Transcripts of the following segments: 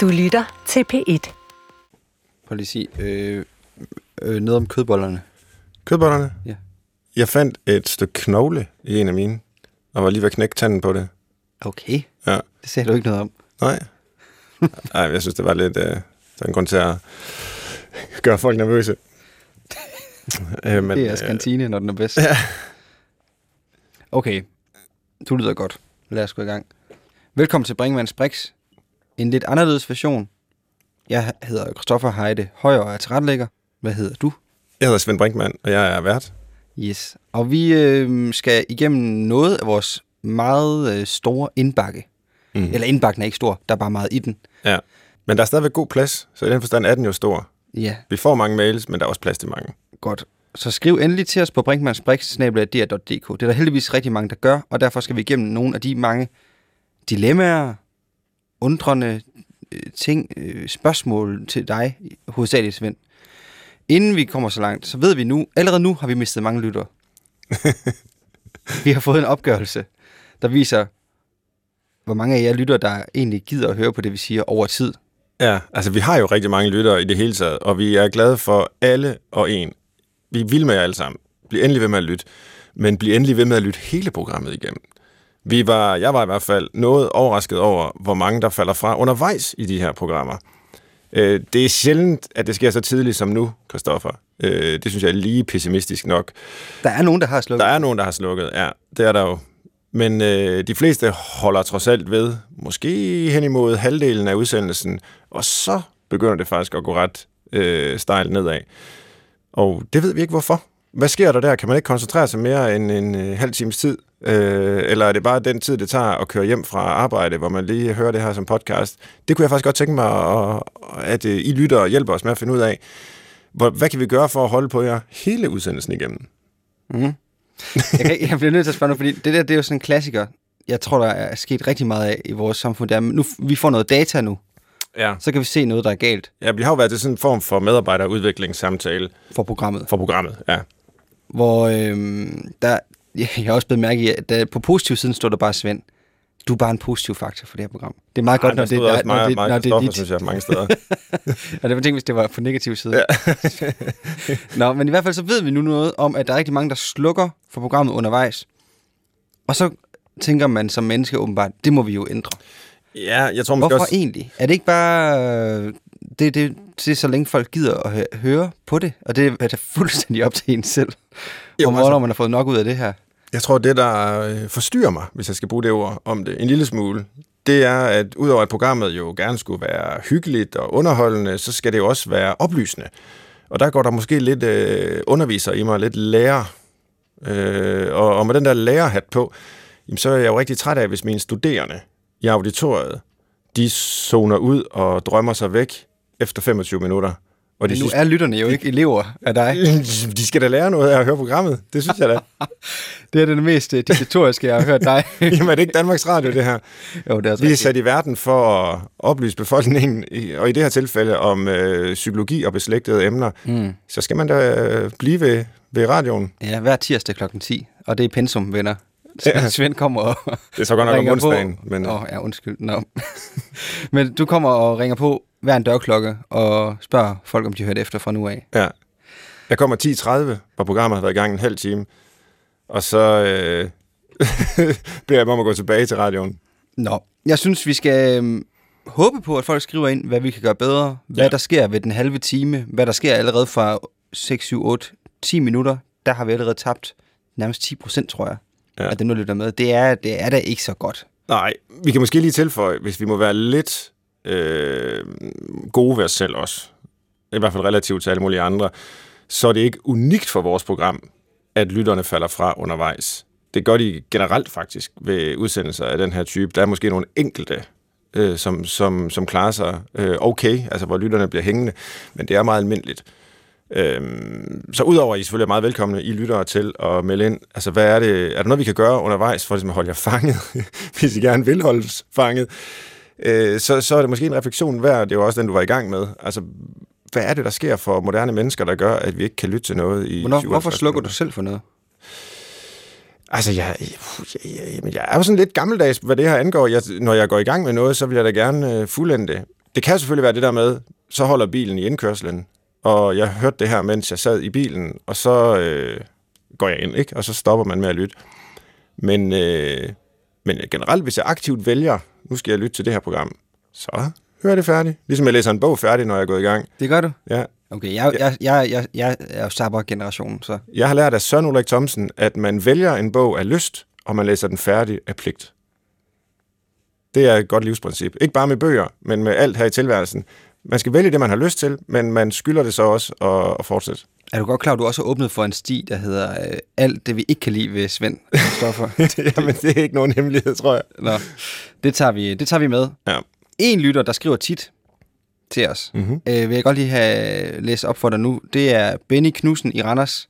Du lytter til P1. Prøv lige at sige øh, øh, noget om kødbollerne. Kødbollerne? Ja. Jeg fandt et stykke knogle i en af mine, og var lige ved at knække tanden på det. Okay, Ja. det sagde du ikke noget om. Nej. Nej, jeg synes, det var lidt... Øh, der er en grund til at gøre folk nervøse. øh, men, det er jeres kantine, når den er bedst. Ja. Okay, du lyder godt. Lad os gå i gang. Velkommen til Brinkmanns Brix. En lidt anderledes version. Jeg hedder Christoffer Heide Højer og er tilrettelægger. Hvad hedder du? Jeg hedder Svend Brinkmann, og jeg er vært. Yes. Og vi øh, skal igennem noget af vores meget øh, store indbakke. Mm. Eller indbakken er ikke stor, der er bare meget i den. Ja. Men der er stadigvæk god plads, så i den forstand er den jo stor. Ja, Vi får mange mails, men der er også plads til mange. godt. Så skriv endelig til os på brinkmannsbrix.dk. Det er der heldigvis rigtig mange, der gør, og derfor skal vi igennem nogle af de mange dilemmaer, undrende øh, ting, øh, spørgsmål til dig, hovedsageligt Svend. Inden vi kommer så langt, så ved vi nu, allerede nu har vi mistet mange lyttere. vi har fået en opgørelse, der viser, hvor mange af jer lytter, der egentlig gider at høre på det, vi siger over tid. Ja, altså vi har jo rigtig mange lyttere i det hele taget, og vi er glade for alle og en. Vi vilde med jer alle sammen. Bliv endelig ved med at lytte, men bliv endelig ved med at lytte hele programmet igennem. Vi var, jeg var i hvert fald noget overrasket over, hvor mange der falder fra undervejs i de her programmer. Øh, Det er sjældent, at det sker så tidligt som nu, Christoffer. Øh, Det synes jeg er lige pessimistisk nok. Der er nogen, der har slukket. Der er nogen, der har slukket, ja, det er der jo. Men øh, de fleste holder trods alt ved, måske hen imod halvdelen af udsendelsen, og så begynder det faktisk at gå ret øh, stejlt nedad. Og det ved vi ikke hvorfor. Hvad sker der der? Kan man ikke koncentrere sig mere end en øh, halv times tid? Øh, eller er det bare den tid, det tager at køre hjem fra arbejde, hvor man lige hører det her som podcast? Det kunne jeg faktisk godt tænke mig, at, at øh, I lytter og hjælper os med at finde ud af. Hvor, hvad kan vi gøre for at holde på jer hele udsendelsen igennem? Mm. Jeg, kan, jeg bliver nødt til at spørge nu, fordi det der, det er jo sådan en klassiker. Jeg tror, der er sket rigtig meget af i vores samfund. Der. Nu, vi får noget data nu, Ja. så kan vi se noget, der er galt Ja, vi har jo været til sådan en form for medarbejderudviklingssamtale for programmet. for programmet. Ja. Hvor øhm, der, jeg har også blevet mærke i, at der, på positiv siden står der bare Svend. Du er bare en positiv faktor for det her program. Det er meget godt, når det, er når, meget, det, når det er dit. synes jeg, mange steder. Og det var tænkt, hvis det var på negativ side. Ja. Nå, men i hvert fald så ved vi nu noget om, at der er rigtig mange, der slukker for programmet undervejs. Og så tænker man som menneske åbenbart, det må vi jo ændre. ja, jeg tror måske Hvorfor også... egentlig? Er det ikke bare... øh, Det, det, det er så længe folk gider at hø- høre på det, og det er da fuldstændig op til en selv. Jo, hvornår altså- man har fået nok ud af det her. Jeg tror, det, der øh, forstyrrer mig, hvis jeg skal bruge det ord om det, en lille smule, det er, at udover at programmet jo gerne skulle være hyggeligt og underholdende, så skal det jo også være oplysende. Og der går der måske lidt øh, underviser i mig, lidt lærer. Øh, og, og med den der lærerhat på, jamen, så er jeg jo rigtig træt af, hvis mine studerende i auditoriet, de zoner ud og drømmer sig væk efter 25 minutter. Og de Men nu er lytterne jo ikke elever af dig. de skal da lære noget af at høre programmet. Det synes jeg da. Det er det mest øh, diktatoriske, jeg har hørt dig. Jamen er det ikke Danmarks Radio, det her? jo, det er Vi er rigtigt. sat i verden for at oplyse befolkningen, og i det her tilfælde om øh, psykologi og beslægtede emner, Mm. så skal man da øh, blive ved, ved radioen. Ja, hver tirsdag klokken 10. Og det er pensum, venner. Svend, Svend kommer og Det er så godt nok om ringer på. onsdagen, men oh, ja, undskyld. No. Men du kommer og ringer på hver en dørklokke og spørger folk, om de hørte efter fra nu af. ja. Jeg kommer 10.30, hvor programmet har været i gang en halv time, og så øh, beder jeg om at gå tilbage til radioen. Nå, jeg synes, vi skal øhm, håbe på, at folk skriver ind, hvad vi kan gøre bedre, hvad Ja. der sker ved den halve time, hvad der sker allerede fra 6, 7, 8, 10 minutter. Der har vi allerede tabt nærmest 10 procent, tror jeg, Ja. at det nu lytter med. Det er, det er da ikke så godt. Nej, vi kan måske lige tilføje, hvis vi må være lidt øh, gode ved os selv også, i hvert fald relativt til alle mulige andre, så er det ikke unikt for vores program, at lytterne falder fra undervejs. Det gør de generelt faktisk ved udsendelser af den her type. Der er måske nogle enkelte, øh, som, som, som klarer sig øh, okay, altså hvor lytterne bliver hængende, men det er meget almindeligt. Øhm, så udover at I selvfølgelig er meget velkomne, I lyttere til at melde ind, altså hvad er det, er der noget, vi kan gøre undervejs for ligesom at holde jer fanget, hvis I gerne vil holdes fanget, øh, så, så er det måske en refleksion værd, det var også den, du var i gang med. Altså, hvad er det, der sker for moderne mennesker, der gør, at vi ikke kan lytte til noget i Hvornår, 57 hvorfor slukker du selv for noget? Altså, jeg, jeg, jeg, jeg er jo sådan lidt gammeldags, hvad det her angår. Jeg, når jeg går i gang med noget, så vil jeg da gerne øh, fuldende det. det kan selvfølgelig være det der med, så holder bilen i indkørslen, og jeg hørte det her, mens jeg sad i bilen, og så øh, går jeg ind, ikke? og så stopper man med at lytte. Men, øh, men generelt, hvis jeg aktivt vælger, nu skal jeg lytte til det her program, så hører det færdigt. Ligesom jeg læser en bog færdig, når jeg er gået i gang. Det gør du? Ja. Okay, jeg, jeg, jeg, jeg, jeg er jo sabber-generationen, så... Jeg har lært af Søren Ulrik Thomsen, at man vælger en bog af lyst, og man læser den færdig af pligt. Det er et godt livsprincip. Ikke bare med bøger, men med alt her i tilværelsen. Man skal vælge det, man har lyst til, men man skylder det så også at, at fortsætte. Er du godt klar, at du også har åbnet for en sti, der hedder øh, alt det, vi ikke kan lide ved Svend Stoffer? Jamen, det er ikke nogen hemmelighed, tror jeg. Nå, det tager vi, det tager vi med. Ja. En lytter, der skriver tit til os, Mm-hmm. øh, vil jeg godt lige have læst op for dig nu. Det er Benny Knudsen i Randers.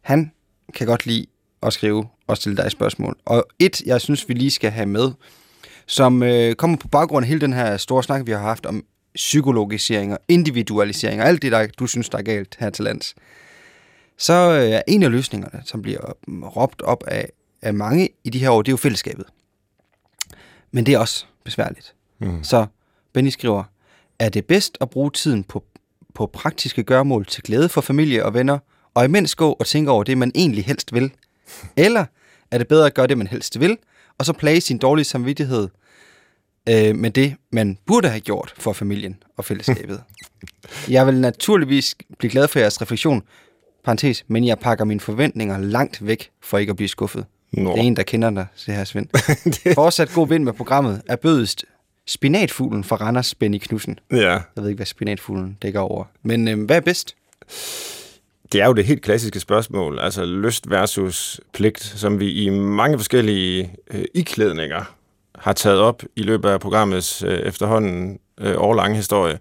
Han kan godt lide at skrive og stille dig spørgsmål. Og et, jeg synes, vi lige skal have med, som øh, kommer på baggrund af hele den her store snak, vi har haft om psykologisering og individualisering og alt det, der du synes, der er galt her til lands. Så øh, er en af løsningerne, som bliver råbt op af, af mange i de her år, det er jo fællesskabet. Men det er også besværligt. Mm. Så Benny skriver, er det bedst at bruge tiden på, på praktiske gørmål til glæde for familie og venner, og imens gå og tænke over det, man egentlig helst vil? Eller er det bedre at gøre det, man helst vil, og så plage sin dårlige samvittighed øh, med det, man burde have gjort for familien og fællesskabet? Jeg vil naturligvis blive glad for jeres refleksion, parentes, men jeg pakker mine forventninger langt væk for ikke at blive skuffet. Nå. Det er en, der kender dig, siger her Svend. Fortsat god vind med programmet er bødest spinatfuglen fra Randers, Benny Knudsen. Ja. Jeg ved ikke, hvad spinatfuglen dækker over. Men øh, hvad er bedst? Det er jo det helt klassiske spørgsmål, altså lyst versus pligt, som vi i mange forskellige øh, iklædninger har taget op i løbet af programmets øh, efterhånden øh, årlange historie.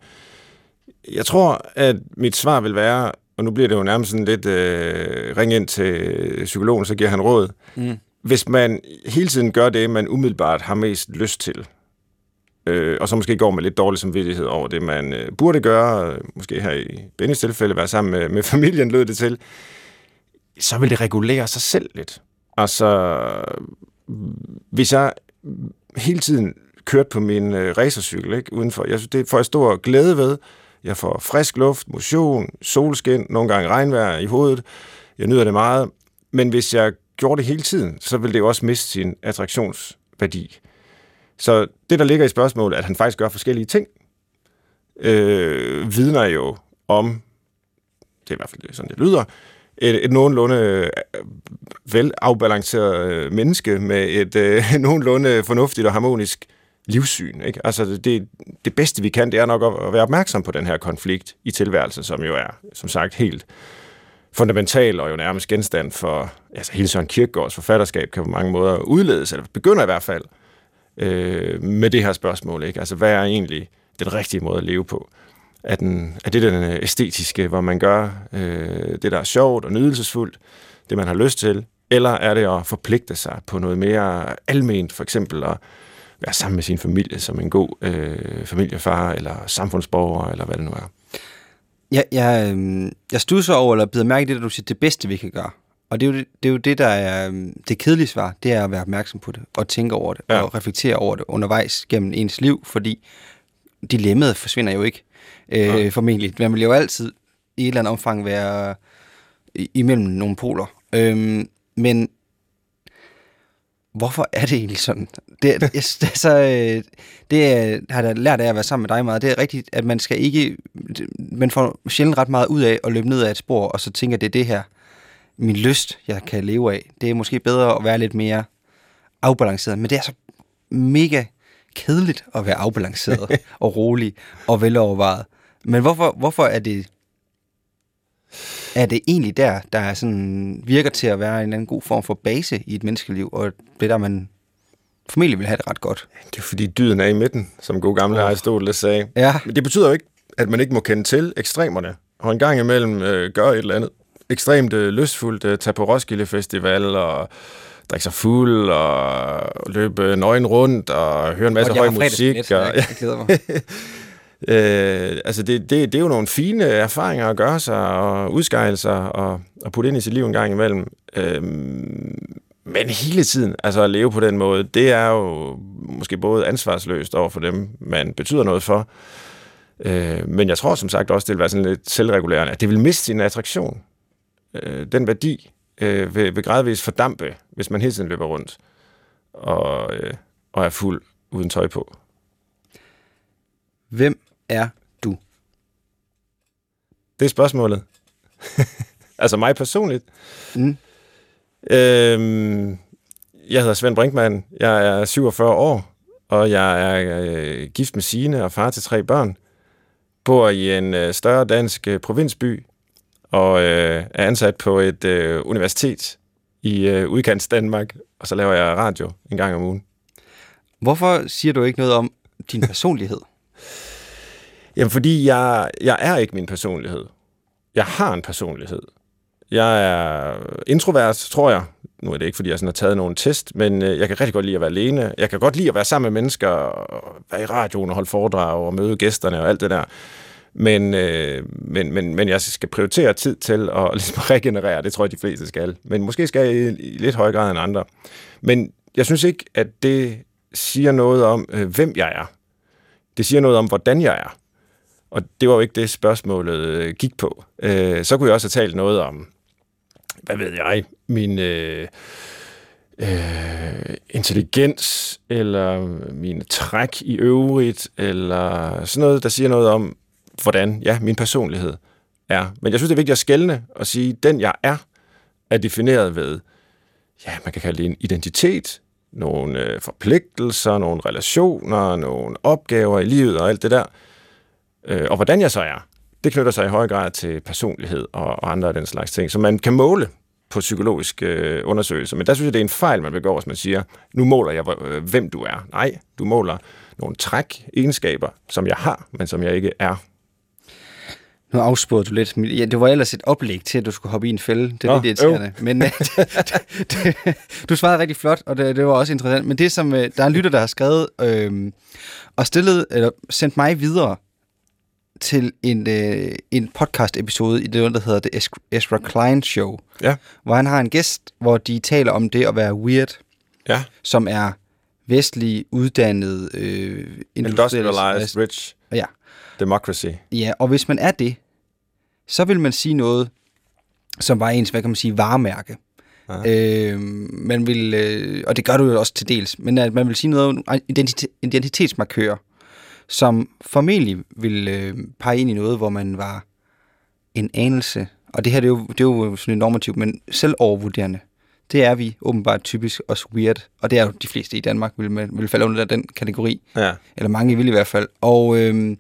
Jeg tror, at mit svar vil være, og nu bliver det jo nærmest sådan lidt øh, ring ind til psykologen, så giver han råd. Mm. Hvis man hele tiden gør det, man umiddelbart har mest lyst til, øh, og så måske går med lidt dårlig samvittighed over det, man øh, burde gøre, øh, måske her i Bennys tilfælde være sammen med, med familien, lød det til, så vil det regulere sig selv lidt. Altså, hvis jeg hele tiden kørt på min øh, racercykel ikke, udenfor, jeg synes, det får jeg stor glæde ved. Jeg får frisk luft, motion, solskin, nogle gange regnvejr i hovedet. Jeg nyder det meget. Men hvis jeg gjorde det hele tiden, så ville det jo også miste sin attraktionsværdi. Så det, der ligger i spørgsmålet, at han faktisk gør forskellige ting, øh, vidner jo om, det er i hvert fald sådan, det lyder, et, et nogenlunde øh, velafbalanceret øh, menneske med et øh, nogenlunde fornuftigt og harmonisk livssyn. Ikke? Altså det, det bedste, vi kan, det er nok at, at være opmærksom på den her konflikt i tilværelsen, som jo er, som sagt, helt fundamental og jo nærmest genstand for, altså hele Søren Kierkegaards forfatterskab kan på mange måder udledes, eller begynder i hvert fald, øh, med det her spørgsmål. Ikke? Altså, hvad er egentlig den rigtige måde at leve på? Er, den, er det den æstetiske, hvor man gør øh, det, der er sjovt og nydelsesfuldt, det man har lyst til, eller er det at forpligte sig på noget mere alment, for eksempel at være sammen med sin familie som en god øh, familiefar, eller samfundsborger, eller hvad det nu er. Jeg, jeg, øh, jeg stusser over, eller bider mærke i det, der du siger, det bedste, vi kan gøre. Og det er jo det, det, er jo det der er øh, det kedelige svar, det er at være opmærksom på det, og tænke over det, ja. og reflektere over det undervejs gennem ens liv, fordi dilemmaet forsvinder jo ikke, øh, Nej. formentlig. Man vil jo altid i et eller andet omfang være imellem nogle poler. Øhm, men hvorfor er det egentlig sådan? Det, jeg, det, er så, øh, det er, har jeg lært af at være sammen med dig meget. Det er rigtigt, at man skal ikke... Man får sjældent ret meget ud af at løbe ned ad et spor, og så tænker, det er det her, min lyst, jeg kan leve af. Det er måske bedre at være lidt mere afbalanceret, men det er så mega kedeligt at være afbalanceret og rolig og velovervejet. Men hvorfor, hvorfor er det er det egentlig der, der er sådan, virker til at være en eller anden god form for base i et menneskeliv, og det der, man formentlig vil have det ret godt. Det er fordi dyden er i midten, som god gamle Åh. Aristoteles sagde. Ja, Men det betyder jo ikke, at man ikke må kende til ekstremerne, og en gang imellem øh, gøre et eller andet ekstremt øh, lystfuldt, øh, tage på Roskilde Festival og drikke sig fuld og løbe nøgen rundt og høre en masse høj musik. Og, jeg, jeg glæder mig. øh, altså det, det, det er jo nogle fine erfaringer at gøre sig og udskejle sig og, og putte ind i sit liv en gang imellem. Øh, Men hele tiden, altså at leve på den måde, det er jo måske både ansvarsløst over for dem, man betyder noget for, øh, men jeg tror som sagt også, det vil være sådan lidt selvregulerende, at det vil miste sin attraktion. Øh, den værdi øh, vil, vil gradvist fordampe, hvis man hele tiden løber rundt og, øh, og er fuld uden tøj på. Hvem er du? Det er spørgsmålet. altså mig personligt. Mm. Øhm, jeg hedder Svend Brinkmann. Jeg er 47 år, og jeg er øh, gift med Signe og far til tre børn. Bor i en øh, større dansk øh, provinsby, og øh, er ansat på et øh, universitet i øh, udkants Danmark, og så laver jeg radio en gang om ugen. Hvorfor siger du ikke noget om din personlighed? Jamen, fordi jeg, jeg er ikke min personlighed. Jeg har en personlighed. Jeg er introvert, tror jeg. Nu er det ikke, fordi jeg sådan har taget nogen test, men øh, jeg kan rigtig godt lide at være alene. Jeg kan godt lide at være sammen med mennesker, og være i radioen og holde foredrag og møde gæsterne og alt det der. Men, øh, men, men, men jeg skal prioritere tid til at ligesom regenerere. Det tror jeg, de fleste skal. Men måske skal jeg i, i lidt højere grad end andre. Men jeg synes ikke, at det siger noget om, øh, hvem jeg er. Det siger noget om, hvordan jeg er. Og det var jo ikke det, spørgsmålet øh, gik på. Øh, så kunne jeg også have talt noget om, hvad ved jeg, min øh, øh, intelligens, eller mine træk i øvrigt, eller sådan noget, der siger noget om, hvordan ja, min personlighed er. Men jeg synes, det er vigtigt at skælne og sige, den jeg er, er defineret ved, ja, man kan kalde det en identitet, nogle øh, forpligtelser, nogle relationer, nogle opgaver i livet og alt det der. Øh, og hvordan jeg så er, det knytter sig i høj grad til personlighed og, og andre af den slags ting, som man kan måle på psykologiske øh, undersøgelser. Men der synes jeg, det er en fejl, man begår, hvis man siger, nu måler jeg, øh, hvem du er. Nej, du måler nogle træk, egenskaber, som jeg har, men som jeg ikke er. Nu afspurgte du lidt. Ja, det var ellers et oplæg til, at du skulle hoppe i en fælde. Det er Nå, lidt irriterende. Men øh, det, det, du svarede rigtig flot, og det, det var også interessant. Men det, som øh, der er en lytter, der har skrevet øh, og stillet, eller sendt mig videre til en, øh, en podcast-episode i det, der hedder The Ezra Klein Show, Ja, hvor han har en gæst, hvor de taler om det at være weird, ja. som er vestlig, uddannet, øh, Industrialized, rich Ja, democracy. Ja, og hvis man er det, så vil man sige noget, som var ens, hvad kan man sige, varemærke. Øh, man vil, øh, og det gør du jo også til dels, men at man vil sige noget om identite- identitetsmarkører, som formentlig vil øh, pege ind i noget, hvor man var en anelse, og det her det er jo, det er jo sådan normativt, men selvovervurderende. Det er vi åbenbart typisk også weird, og det er jo de fleste i Danmark, vil, vil falde under den kategori Ja. eller mange vil i hvert fald. Og øhm,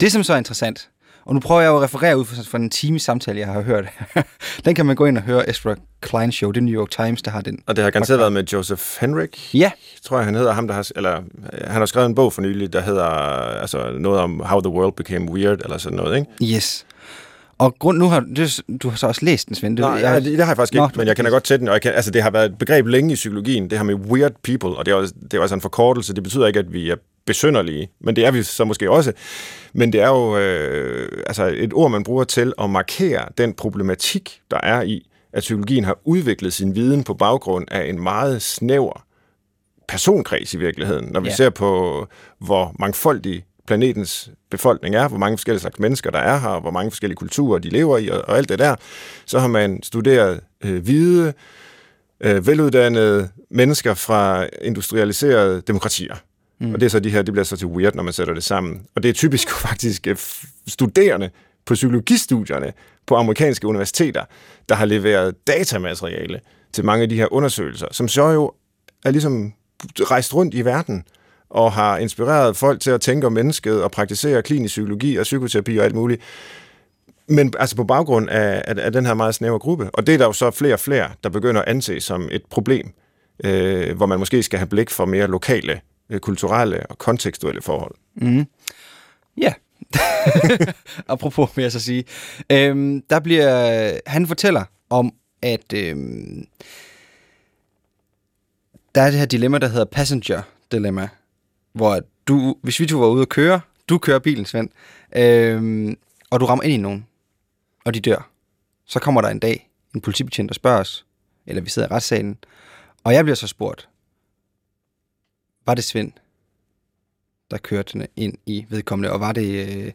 det, som så er interessant, og nu prøver jeg at referere ud fra, en time samtale, jeg har hørt. den kan man gå ind og høre Ezra Klein Show, det er New York Times, der har den. Og det har garanteret været med Joseph Henrik, Ja, tror jeg, han hedder ham, der har, eller øh, han har skrevet en bog for nylig, der hedder altså, noget om How the World Became Weird, eller sådan noget, ikke? yes. Og grund, nu har det, du har så også læst den, Svend. Det, Nej, jeg, det, det har jeg faktisk Nå, ikke, men jeg kender godt til den, og jeg kan, altså, det har været et begreb længe i psykologien, det her med weird people, og det er, også, det er også en forkortelse, det betyder ikke, at vi er besynderlige, men det er vi så måske også. Men det er jo øh, altså et ord, man bruger til at markere den problematik, der er i, at psykologien har udviklet sin viden på baggrund af en meget snæver personkreds i virkeligheden. Når vi Ja. ser på, hvor mangfoldig planetens befolkning er, hvor mange forskellige slags mennesker der er her, og hvor mange forskellige kulturer de lever i, og, og alt det der, så har man studeret øh, hvide, øh, veluddannede mennesker fra industrialiserede demokratier. Mm. Og det er så de her, det bliver så til weird, når man sætter det sammen. Og det er typisk faktisk øh, studerende på psykologistudierne på amerikanske universiteter, der har leveret datamateriale til mange af de her undersøgelser, som så jo er ligesom rejst rundt i verden og har inspireret folk til at tænke om mennesket og praktisere klinisk psykologi og psykoterapi og alt muligt. Men altså på baggrund af, af, af den her meget snævre gruppe. Og det er der jo så flere og flere, der begynder at anse som et problem, øh, hvor man måske skal have blik for mere lokale, øh, kulturelle og kontekstuelle forhold. Mm. Ja. Apropos vil jeg så sige. Øhm, der bliver, han fortæller om, at øhm, der er det her dilemma, der hedder passenger dilemma, hvor du, hvis vi to var ude at køre, du kører bilen, Svend, øhm, og du rammer ind i nogen, og de dør, så kommer der en dag en politibetjent og spørger os, eller vi sidder i retssalen, Og jeg bliver så spurgt, var det Svend, der kørte den ind i vedkommende, og var det... Øh...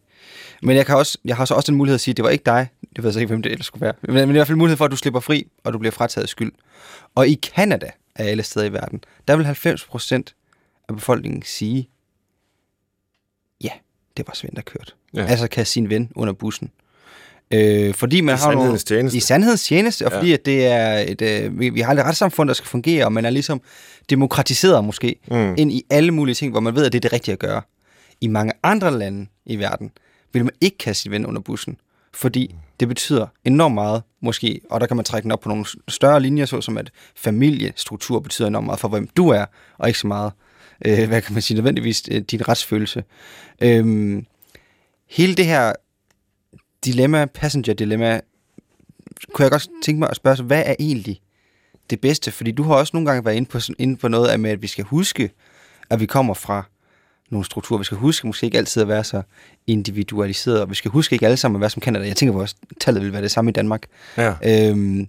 Men jeg, kan også, jeg har så også den mulighed at sige, at det var ikke dig. Jeg ved så ikke, hvem det ellers skulle være. Men, men i hvert fald mulighed for, at du slipper fri, og du bliver frataget skyld. Og i Kanada, af alle steder i verden, der vil 90 procent af befolkningen sige, ja, det var Svend, der kørte. Ja. Altså kan sin ven under bussen. Øh, fordi man I har nogle, sandhedens tjeneste. I sandhedens tjeneste, og Ja. fordi at det er et, øh, vi, vi har et retssamfund, der skal fungere, og man er ligesom demokratiseret måske, Mm. ind i alle mulige ting, hvor man ved, at det er det rigtige at gøre. I mange andre lande i verden vil man ikke kaste sin ven under bussen, fordi det betyder enormt meget, måske, og der kan man trække den op på nogle større linjer, såsom at familiestruktur betyder enormt meget for, hvem du er, og ikke så meget, øh, hvad kan man sige, nødvendigvis øh, din retsfølelse. Øhm, hele det her dilemma, passenger-dilemma, kunne jeg godt tænke mig at spørge, hvad er egentlig det bedste? Fordi du har også nogle gange været inde på, inde på noget af med, at vi skal huske, at vi kommer fra nogle strukturer. Vi skal huske måske ikke altid at være så individualiseret, og vi skal huske ikke alle sammen at være som Canada. Jeg tænker på også, tallet vil være det samme i Danmark. Ja. Øhm,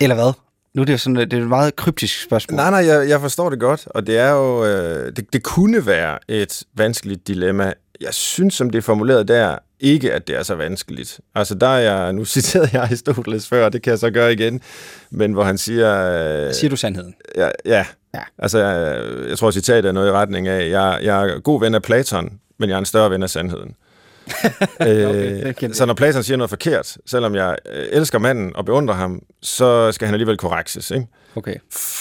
eller hvad? Nu er det jo sådan, det er et meget kryptisk spørgsmål. Nej, nej, jeg, jeg forstår det godt, og det er jo, øh, det, det kunne være et vanskeligt dilemma. Jeg synes, som det er formuleret der, ikke, at det er så vanskeligt. Altså, der er jeg, nu citerede jeg Aristoteles før, og det kan jeg så gøre igen, men hvor han siger... Øh, Siger du sandheden? ja, ja. Ja. altså, jeg, jeg tror, citatet er noget i retning af, jeg, jeg er god ven af Platon, men jeg er en større ven af sandheden. Okay, det øh, så når Platon siger noget forkert, selvom jeg øh, elsker manden og beundrer ham, så skal han alligevel korrekses, ikke? Okay.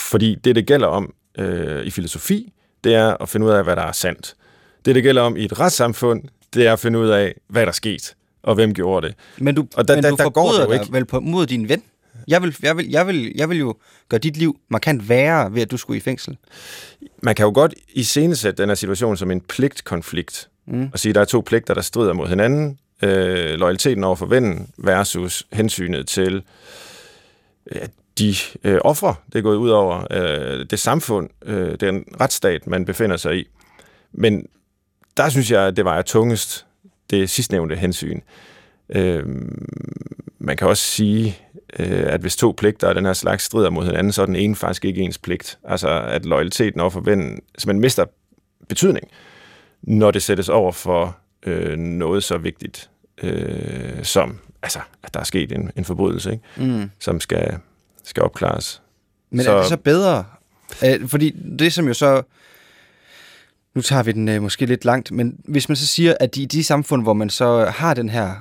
Fordi det, det gælder om øh, i filosofi, det er at finde ud af, hvad der er sandt. Det, det gælder om i et retssamfund, det er at finde ud af, hvad der er sket, og hvem gjorde det. Men du, Og der- men der- du der går det jo ikke. vel på, mod din ven? Jeg vil, jeg, vil, jeg, vil, jeg vil jo gøre dit liv markant værre ved, at du skulle i fængsel. Man kan jo godt iscenesætte den her situation som en pligtkonflikt, Mm. og sige, at der er to pligter, der strider mod hinanden. Øh, loyaliteten over for vennen versus hensynet til øh, de øh, ofre, det er gået ud over øh, det samfund, øh, den retsstat, man befinder sig i. Men der synes jeg, det var tungest, det sidstnævnte hensyn. Øh, man kan også sige, øh, at hvis to pligter af den her slags strider mod hinanden, så er den ene faktisk ikke ens pligt. Altså at loyaliteten over for vennen simpelthen mister betydning, når det sættes over for øh, noget så vigtigt øh, som, altså, at der er sket en, en forbrydelse, ikke? Mm. som skal, skal opklares. Men. Så- er det så bedre? Øh, fordi det som jo så... Nu tager vi den øh, måske lidt langt, men hvis man så siger, at i de samfund, hvor man så har den her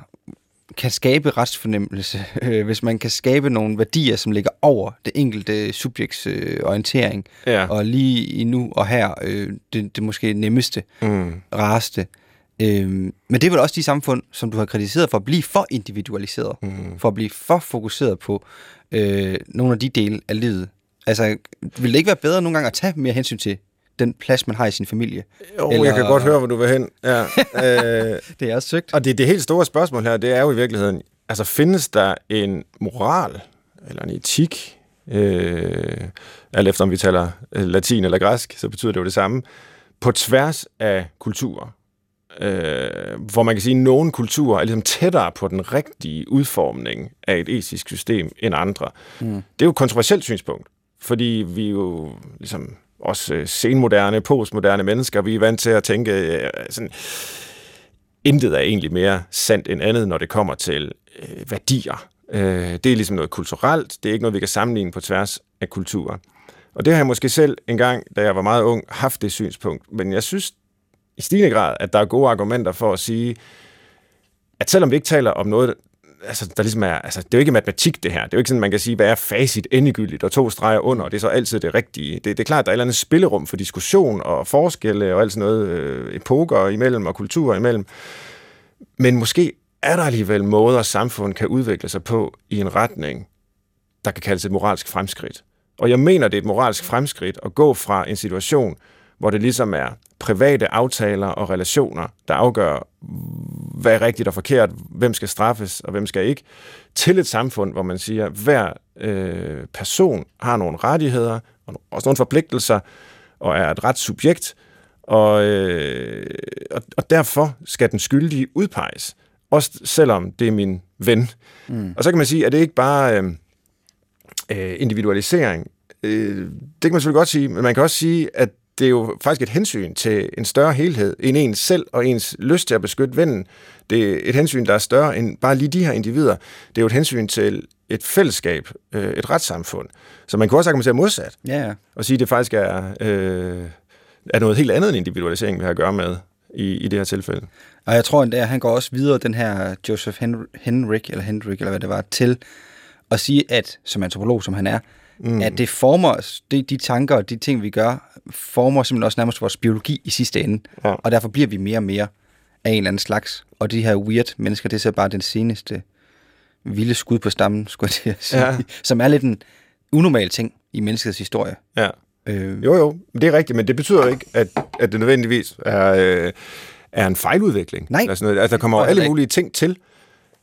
kan skabe retsfornemmelse, øh, hvis man kan skabe nogle værdier, som ligger over det enkelte subjekts øh, orientering, Ja. og lige i nu og her, øh, det, det måske nemmeste, Mm. rareste. Øh, men det er vel også de samfund, som du har kritiseret for at blive for individualiseret, Mm. for at blive for fokuseret på øh, nogle af de dele af livet. Altså, vil det ikke være bedre nogle gange at tage mere hensyn til den plads, man har i sin familie? Jo, Eller- jeg kan godt høre, hvor du vil hen. Ja. øh, Det er også søgt. og det, det helt store spørgsmål her, det er jo i virkeligheden, altså findes der en moral eller en etik, øh, alt efter om vi taler øh, latin eller græsk, så betyder det jo det samme, på tværs af kulturer. Øh, hvor man kan sige, at nogle kulturer er ligesom tættere på den rigtige udformning af et etisk system end andre. Mm. Det er jo et kontroversielt synspunkt, fordi vi jo ligesom også øh, senmoderne, postmoderne mennesker, vi er vant til at tænke øh, sådan, intet er egentlig mere sandt end andet, når det kommer til øh, værdier. Øh, det er ligesom noget kulturelt, det er ikke noget, vi kan sammenligne på tværs af kulturer. Og det har jeg måske selv engang, da jeg var meget ung, haft det synspunkt. Men jeg synes i stigende grad, at der er gode argumenter for at sige, at selvom vi ikke taler om noget, altså, der ligesom er, altså, det er jo ikke matematik, det her. Det er jo ikke sådan, man kan sige, hvad er facit endegyldigt, og to streger under, og det er så altid det rigtige. Det, det er klart, at der er et eller andet spillerum for diskussion og forskelle og alt sådan noget, øh, epoker imellem og kulturer imellem. Men måske er der alligevel måder, samfund kan udvikle sig på i en retning, der kan kaldes et moralsk fremskridt. Og jeg mener, det er et moralsk fremskridt at gå fra en situation, hvor det ligesom er private aftaler og relationer, der afgør, hvad er rigtigt og forkert, hvem skal straffes og hvem skal ikke, til et samfund, hvor man siger, at hver øh, person har nogle rettigheder og også nogle forpligtelser og er et retssubjekt, og, øh, og, og derfor skal den skyldige udpeges, også selvom det er min ven. Mm. Og så kan man sige, at det ikke bare øh, øh, individualisering, øh, det kan man selvfølgelig godt sige, men man kan også sige, at det er jo faktisk et hensyn til en større helhed end ens selv og ens lyst til at beskytte vennen. Det er et hensyn, der er større end bare lige de her individer. Det er jo et hensyn til et fællesskab, øh, et retssamfund. Så man kan også argumentere modsat. Ja, ja. Og sige, at det faktisk er, øh, er noget helt andet end individualisering, vi har at gøre med i, i det her tilfælde. Og jeg tror endda, han går også videre, den her Joseph Hen- Henrik, eller Hendrik, eller hvad det var, til at sige, at som antropolog, som han er, mm. at det former os, det, de tanker og de ting, vi gør, former simpelthen også nærmest vores biologi i sidste ende. Ja. Og derfor bliver vi mere og mere af en eller anden slags. Og de her weird mennesker, det er så bare den seneste vilde skud på stammen, skulle jeg til at sige, Ja. som er lidt en unormal ting i menneskets historie. Ja. Øh, Jo, jo, det er rigtigt, men det betyder ikke, at, at det nødvendigvis er, øh, er en fejludvikling. Nej. Eller sådan noget. Altså, der kommer jo alle mulige ting til.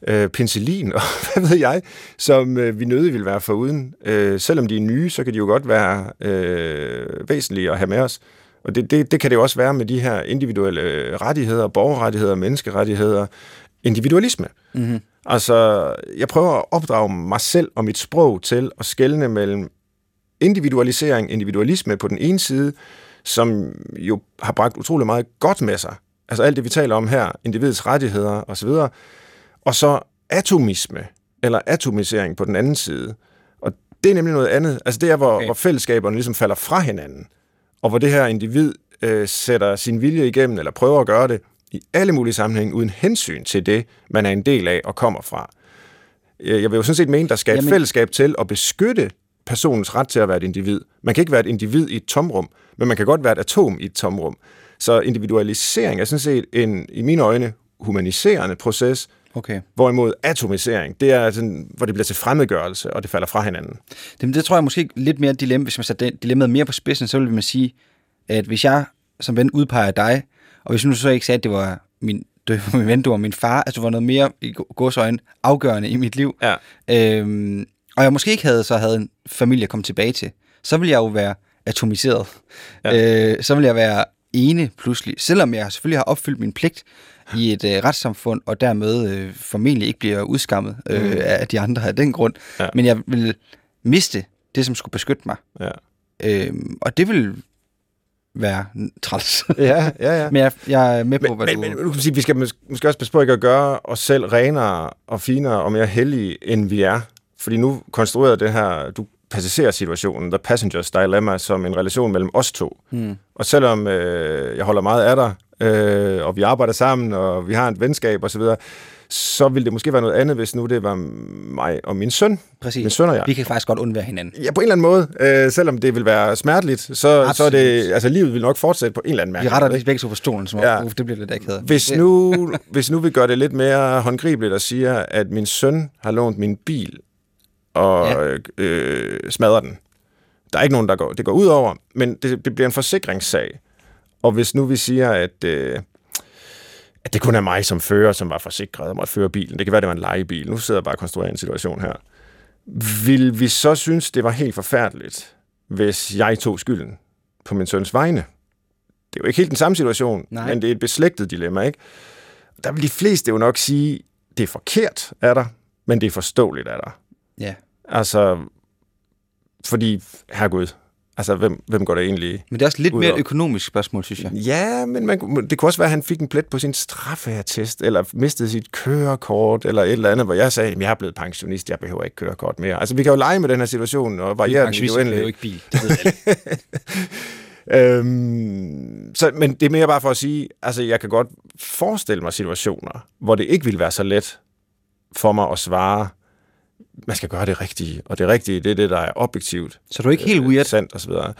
Øh, penicillin og hvad ved jeg, som øh, vi nødig vil være foruden. Øh, selvom de er nye, så kan de jo godt være øh, væsentlige at have med os. Og det, det, det kan det jo også være med de her individuelle rettigheder, borgerrettigheder, menneskerettigheder, individualisme. mm-hmm. Altså, jeg prøver at opdrage mig selv og mit sprog til at skelne mellem individualisering, individualisme på den ene side, som jo har bragt utrolig meget godt med sig. Altså alt det, vi taler om her, individets rettigheder osv., og så atomisme, eller atomisering på den anden side. Og det er nemlig noget andet. Altså det er, hvor, okay. Hvor fællesskaberne ligesom falder fra hinanden, og hvor det her individ øh, sætter sin vilje igennem, eller prøver at gøre det i alle mulige sammenhænge, uden hensyn til det, man er en del af og kommer fra. Jeg vil jo sådan set mene, der skal et Jamen- fællesskab til at beskytte personens ret til at være et individ. Man kan ikke være et individ i et tomrum, men man kan godt være et atom i et tomrum. Så individualisering er sådan set en, i mine øjne, humaniserende proces, Okay. hvorimod atomisering, det er sådan, hvor det bliver til fremmedgørelse, og det falder fra hinanden. Det, det tror jeg måske lidt mere dilemma, hvis man det dilemmaet mere på spidsen, så vil man sige, at hvis jeg som ven udpeger dig, og hvis nu så ikke sagde, at det var min, det var min ven, du var min far, altså du var noget mere i godsøjne afgørende i mit liv, Ja. øhm, og jeg måske ikke havde så havde en familie at komme tilbage til, så ville jeg jo være atomiseret. Ja. Øh, så ville jeg være ene pludselig, selvom jeg selvfølgelig har opfyldt min pligt i et øh, retssamfund, og dermed øh, formentlig ikke bliver udskammet øh, Mm. af de andre af den grund. Ja. Men jeg vil miste det, som skulle beskytte mig. Ja, Øhm, og det vil være træls. ja, ja. ja. men jeg, jeg er med på, Men, hvad men, du... men nu kan sige, vi skal mås- måske også passe på ikke at gøre os selv renere og finere og mere heldige, end vi er. Fordi nu konstruerer det her, du passagersituationen, The Passenger's Dilemma, som en relation mellem os to. Hmm. Og selvom øh, jeg holder meget af dig, øh, og vi arbejder sammen, og vi har et venskab osv., så, så ville det måske være noget andet, hvis nu det var mig og min søn. Præcis. Min søn og jeg. Vi kan faktisk godt undvære hinanden. Ja, på en eller anden måde. Øh, selvom det vil være smerteligt, så, så er Absolut. det, altså livet vil nok fortsætte på en eller anden Vi mærke. retter det begge to på stolen, som Ja. uh, det bliver lidt akavet. Hvis nu, hvis nu vi gør det lidt mere håndgribeligt og siger, at min søn har lånt min bil og ja. Ja. øh, smadrer den. Der er ikke nogen, der går, det går ud over, men det, det bliver en forsikringssag. Og hvis nu vi siger, at, øh, at det kun er mig som fører, som var forsikret om at føre bilen, det kan være, det var en lejebil, nu sidder jeg bare og konstruerer en situation her, vil vi så synes, det var helt forfærdeligt, hvis jeg tog skylden på min søns vegne? Det er jo ikke helt den samme situation, Nej. men det er et beslægtet dilemma, ikke? Der vil de fleste jo nok sige, det er forkert af dig, men det er forståeligt af dig. Ja. Altså, fordi, herregud, altså, hvem, hvem går det egentlig? Men det er også lidt mere et økonomisk spørgsmål, synes jeg. Ja, men man, det kunne også være, at han fik en plet på sin straffeattest, eller mistede sit kørekort, eller et eller andet, hvor jeg sagde, at jeg er blevet pensionist, jeg behøver ikke kørekort mere. Altså, vi kan jo lege med den her situation, og variere den i kører jo ikke bil. Det ved. Øhm, så, men det er mere bare for at sige, altså jeg kan godt forestille mig situationer, hvor det ikke vil være så let for mig at svare, man skal gøre det rigtige, og det rigtige, det er det, der er objektivt. Så du er ikke helt øh, weird? Sandt og så videre.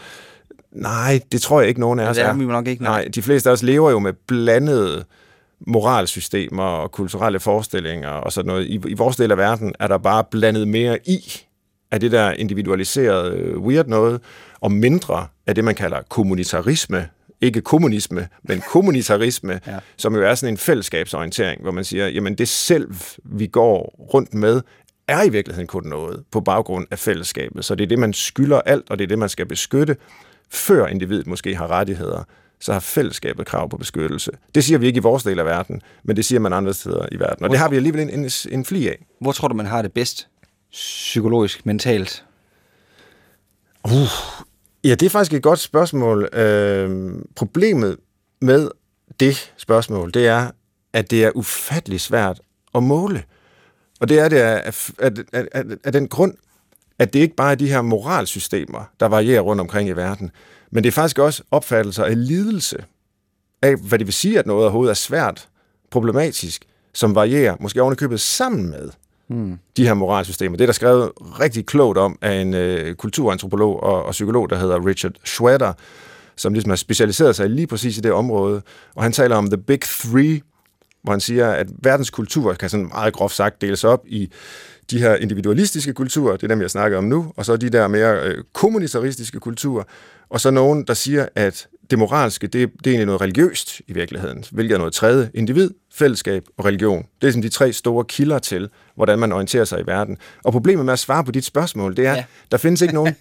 Nej, det tror jeg ikke, nogen af os Det er vi nok ikke. Nej, de fleste af os lever jo med blandede moralsystemer og kulturelle forestillinger og sådan noget. I, I vores del af verden er der bare blandet mere i af det der individualiserede øh, weird noget, og mindre af det, man kalder kommunitarisme. Ikke kommunisme, men kommunitarisme, Ja. som jo er sådan en fællesskabsorientering, hvor man siger, jamen det selv, vi går rundt med, er i virkeligheden kun noget på baggrund af fællesskabet. Så det er det, man skylder alt, og det er det, man skal beskytte, før individet måske har rettigheder så har fællesskabet krav på beskyttelse. Det siger vi ikke i vores del af verden, men det siger man andre steder i verden. Og det har vi alligevel en, en, en fli af. Hvor tror du, man har det bedst? Psykologisk, mentalt? Uh, ja, det er faktisk et godt spørgsmål. Øh, problemet med det spørgsmål, det er, at det er ufattelig svært at måle. Og det er det af, af, af, af, af den grund, at det ikke bare er de her moralsystemer, der varierer rundt omkring i verden, men det er faktisk også opfattelser af lidelse, af hvad det vil sige, at noget overhovedet er svært, problematisk, som varierer, måske ovenikøbet sammen med mm. de her moralsystemer. Det er der skrevet rigtig klogt om af en øh, kulturantropolog og, og psykolog, der hedder Richard Schroeder, som ligesom har specialiseret sig lige præcis i det område. Og han taler om The Big Three, hvor han siger, at verdens kultur kan sådan meget groft sagt deles op i de her individualistiske kulturer, det er dem, jeg snakker om nu, og så de der mere øh, kommunitaristiske kulturer, og så nogen, der siger, at det moralske, det, det er egentlig noget religiøst i virkeligheden, hvilket er noget tredje. Individ, fællesskab og religion. Det er sådan de tre store kilder til, hvordan man orienterer sig i verden. Og problemet med at svare på dit spørgsmål, det er, ja. der findes ikke nogen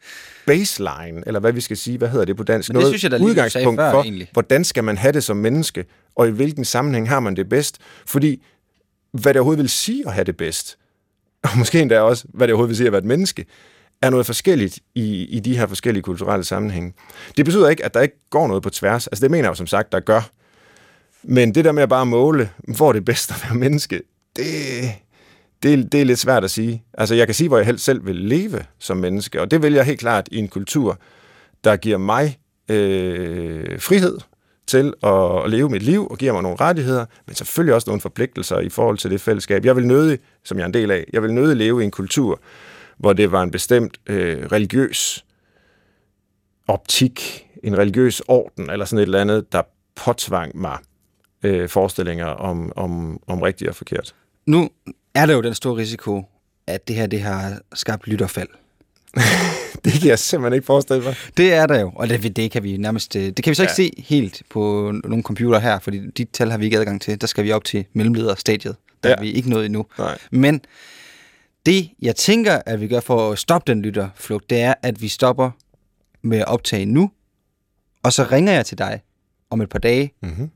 baseline, eller hvad vi skal sige, hvad hedder det på dansk? Men det noget synes jeg, der udgangspunkt før, for, egentlig. hvordan skal man have det som menneske, og i hvilken sammenhæng har man det bedst? Fordi, hvad det overhovedet vil sige at have det bedst, og måske endda også, hvad det overhovedet vil sige at være et menneske, er noget forskelligt i, i de her forskellige kulturelle sammenhænge. Det betyder ikke, at der ikke går noget på tværs. Altså det mener jeg jo som sagt, der gør. Men det der med at bare måle, hvor det er bedst at være menneske, det, det, det er lidt svært at sige. Altså jeg kan sige, hvor jeg helst selv vil leve som menneske, og det vil jeg helt klart i en kultur, der giver mig øh, frihed til at, leve mit liv og giver mig nogle rettigheder, men selvfølgelig også nogle forpligtelser i forhold til det fællesskab. Jeg vil nødig, som jeg er en del af, jeg vil nødig leve i en kultur, hvor det var en bestemt øh, religiøs optik, en religiøs orden, eller sådan et eller andet, der påtvang mig øh, forestillinger om, om, om rigtigt og forkert. Nu er der jo den store risiko, at det her det har skabt lytterfald. det kan jeg simpelthen ikke forestille mig. Det er der jo, og det, det kan vi nærmest... Øh, det kan vi så ikke ja. se helt på nogle computer her, fordi de tal har vi ikke adgang til. Der skal vi op til mellemlederstadiet. Der ja. er vi ikke nået endnu. Nej. Men det, jeg tænker, at vi gør for at stoppe den lytterflugt, det er, at vi stopper med at optage nu, og så ringer jeg til dig om et par dage, mm-hmm.